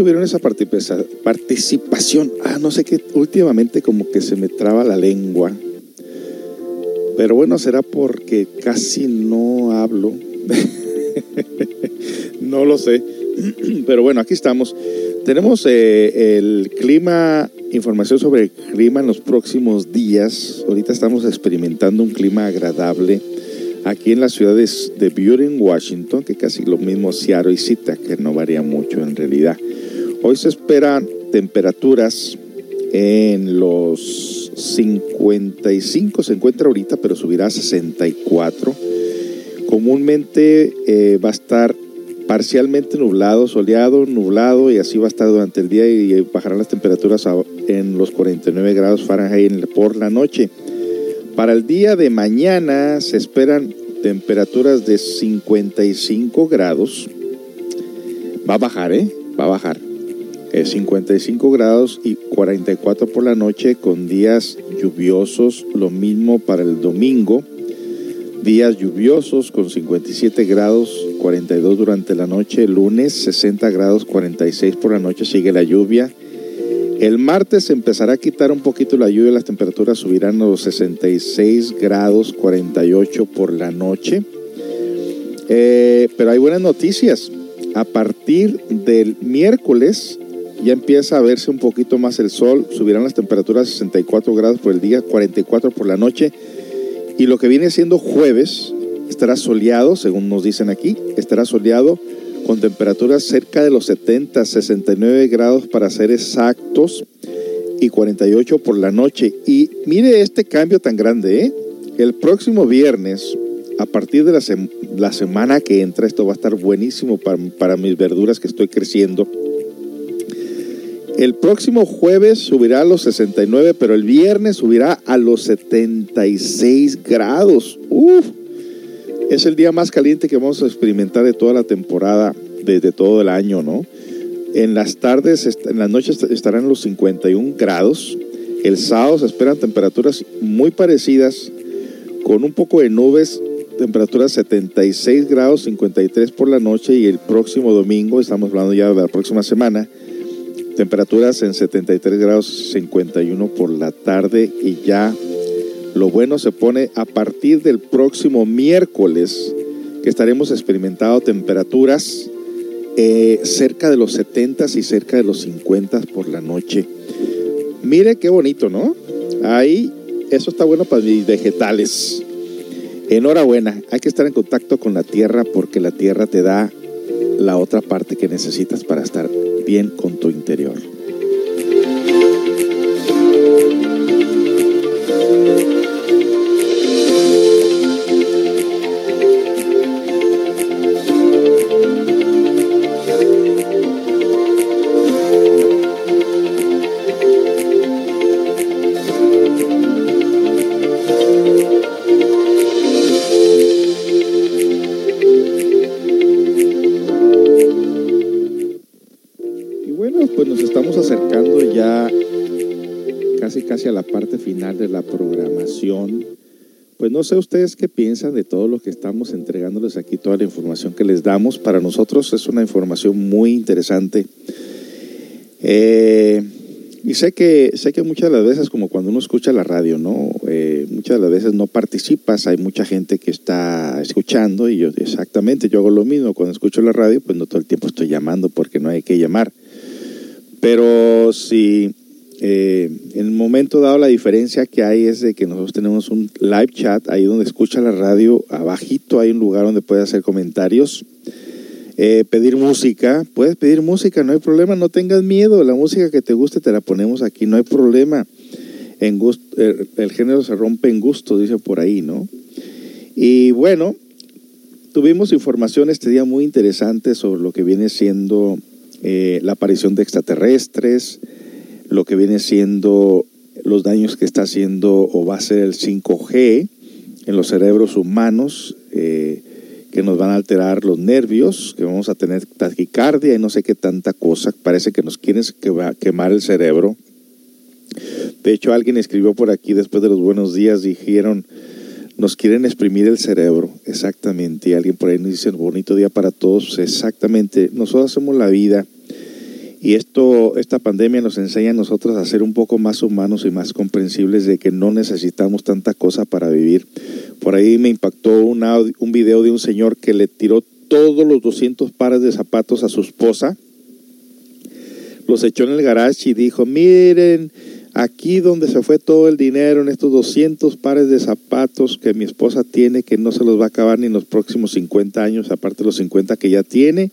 tuvieron esa participación. Ah, no sé qué, últimamente como que se me traba la lengua. Pero bueno, será porque casi no hablo. no lo sé. Pero bueno, aquí estamos. Tenemos eh, el clima, información sobre el clima en los próximos días. Ahorita estamos experimentando un clima agradable aquí en las ciudades de Buren, Washington, que casi lo mismo Seattle y Cita, que no varía mucho en realidad. Hoy se esperan temperaturas en los 55, se encuentra ahorita, pero subirá a 64. Comúnmente eh, va a estar parcialmente nublado, soleado, nublado y así va a estar durante el día y bajarán las temperaturas en los 49 grados Fahrenheit por la noche. Para el día de mañana se esperan temperaturas de 55 grados. Va a bajar, ¿eh? Va a bajar. Eh, 55 grados y 44 por la noche con días lluviosos. Lo mismo para el domingo. Días lluviosos con 57 grados, 42 durante la noche. Lunes 60 grados, 46 por la noche. Sigue la lluvia. El martes empezará a quitar un poquito la lluvia. Las temperaturas subirán a los 66 grados, 48 por la noche. Eh, pero hay buenas noticias. A partir del miércoles ya empieza a verse un poquito más el sol. Subirán las temperaturas a 64 grados por el día, 44 por la noche. Y lo que viene siendo jueves estará soleado, según nos dicen aquí, estará soleado con temperaturas cerca de los 70, 69 grados para ser exactos y 48 por la noche. Y mire este cambio tan grande, ¿eh? El próximo viernes, a partir de la, la semana que entra, esto va a estar buenísimo para, para mis verduras que estoy creciendo. El próximo jueves subirá a los 69, pero el viernes subirá a los 76 grados. Uf, es el día más caliente que vamos a experimentar de toda la temporada, desde todo el año, ¿no? En las tardes, en las noches est- estarán los 51 grados. El sábado se esperan temperaturas muy parecidas, con un poco de nubes, temperaturas 76 grados, 53 por la noche y el próximo domingo, estamos hablando ya de la próxima semana, temperaturas en 73 grados, 51 por la tarde y ya lo bueno se pone a partir del próximo miércoles, que estaremos experimentando temperaturas eh, cerca de los 70 y cerca de los 50 por la noche. Mire qué bonito, ¿no? Ahí, eso está bueno para mis vegetales. Enhorabuena, hay que estar en contacto con la tierra porque la tierra te da la otra parte que necesitas para estar bien con tu interior. Casi a la parte final de la programación. Pues no sé ustedes qué piensan de todo lo que estamos entregándoles aquí, toda la información que les damos. Para nosotros es una información muy interesante. Eh, y sé que, sé que muchas de las veces, como cuando uno escucha la radio, ¿no? Eh, muchas de las veces no participas, hay mucha gente que está escuchando y yo exactamente, yo hago lo mismo. Cuando escucho la radio, pues no todo el tiempo estoy llamando porque no hay que llamar. Pero si eh, en el momento dado la diferencia que hay es de que nosotros tenemos un live chat, ahí donde escucha la radio, abajito hay un lugar donde puede hacer comentarios, eh, pedir música, puedes pedir música, no hay problema, no tengas miedo, la música que te guste te la ponemos aquí, no hay problema. En gust- el, el género se rompe en gusto, dice por ahí, ¿no? Y bueno, tuvimos información este día muy interesante sobre lo que viene siendo eh, la aparición de extraterrestres, lo que viene siendo los daños que está haciendo o va a hacer el 5G en los cerebros humanos, eh, que nos van a alterar los nervios, que vamos a tener taquicardia y no sé qué tanta cosa. Parece que nos quieren quema- quemar el cerebro. De hecho, alguien escribió por aquí después de los buenos días, dijeron, nos quieren exprimir el cerebro, exactamente. Y alguien por ahí nos dice, bonito día para todos, exactamente. Nosotros hacemos la vida y esto, esta pandemia nos enseña a nosotros a ser un poco más humanos y más comprensibles de que no necesitamos tanta cosa para vivir. Por ahí me impactó un, video de un señor que le tiró todos los 200 pares de zapatos a su esposa, los echó en el garage y dijo, miren, aquí donde se fue todo el dinero, en estos 200 pares de zapatos que mi esposa tiene, que no se los va a acabar ni en los próximos 50 años, aparte de los 50 que ya tiene.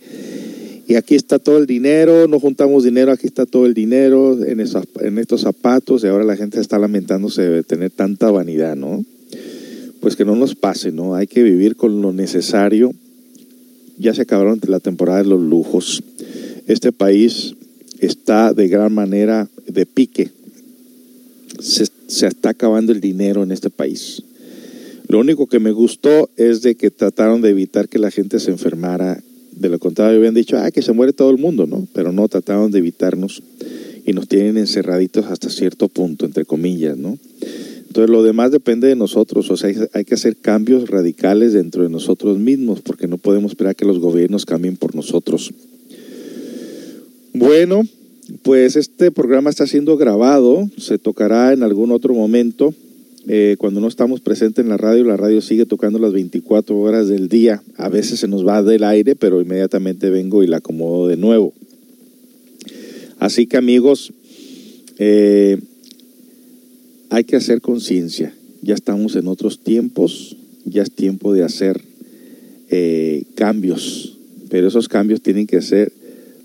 Y aquí está todo el dinero, no juntamos dinero, aquí está todo el dinero en, estos zapatos y ahora la gente está lamentándose de tener tanta vanidad, ¿no? Pues que no nos pase, ¿no? Hay que vivir con lo necesario. Ya se acabaron la temporada de los lujos. Este país está de gran manera de pique. Se, se está acabando el dinero en este país. Lo único que me gustó es de que trataron de evitar que la gente se enfermara. De lo contrario, habían dicho, ah, que se muere todo el mundo, ¿no? Pero no, trataron de evitarnos y nos tienen encerraditos hasta cierto punto, entre comillas, ¿no? Entonces lo demás depende de nosotros, o sea, hay- hay que hacer cambios radicales dentro de nosotros mismos, porque no podemos esperar que los gobiernos cambien por nosotros. Bueno, pues este programa está siendo grabado, se tocará en algún otro momento. Eh, cuando no estamos presentes en la radio, la radio sigue tocando las 24 horas del día. A veces se nos va del aire, pero inmediatamente vengo y la acomodo de nuevo. Así que amigos, eh, hay que hacer conciencia. Ya estamos en otros tiempos, ya es tiempo de hacer eh, cambios, pero esos cambios tienen que ser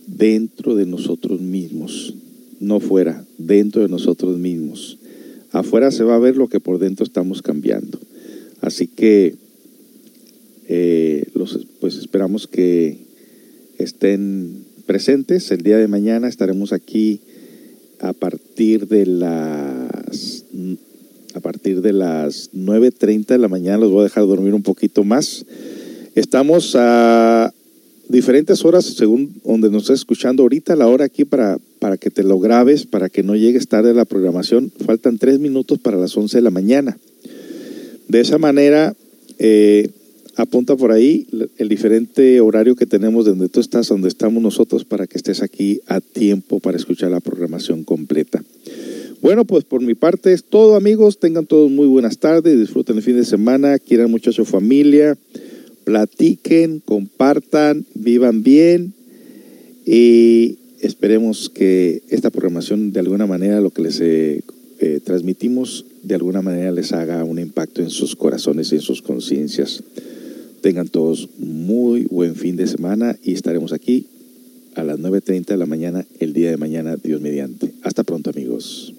dentro de nosotros mismos, no fuera, dentro de nosotros mismos. Afuera se va a ver lo que por dentro estamos cambiando. Así que eh, pues esperamos que estén presentes. El día de mañana estaremos aquí a partir de las a partir de las 9.30 de la mañana. Los voy a dejar dormir un poquito más. Estamos a diferentes horas según donde nos estés escuchando ahorita, la hora aquí para, para que te lo grabes, para que no llegues tarde a la programación. Faltan tres minutos para las 11 de la mañana. De esa manera, eh, apunta por ahí el diferente horario que tenemos donde tú estás, donde estamos nosotros, para que estés aquí a tiempo para escuchar la programación completa. Bueno, pues por mi parte es todo, amigos. Tengan todos muy buenas tardes, disfruten el fin de semana, quieran mucho su familia, platiquen, compartan, vivan bien y esperemos que esta programación de alguna manera, lo que les eh, eh, transmitimos, de alguna manera les haga un impacto en sus corazones y en sus conciencias. Tengan todos muy buen fin de semana y estaremos aquí a las 9.30 de la mañana el día de mañana, Dios mediante. Hasta pronto, amigos.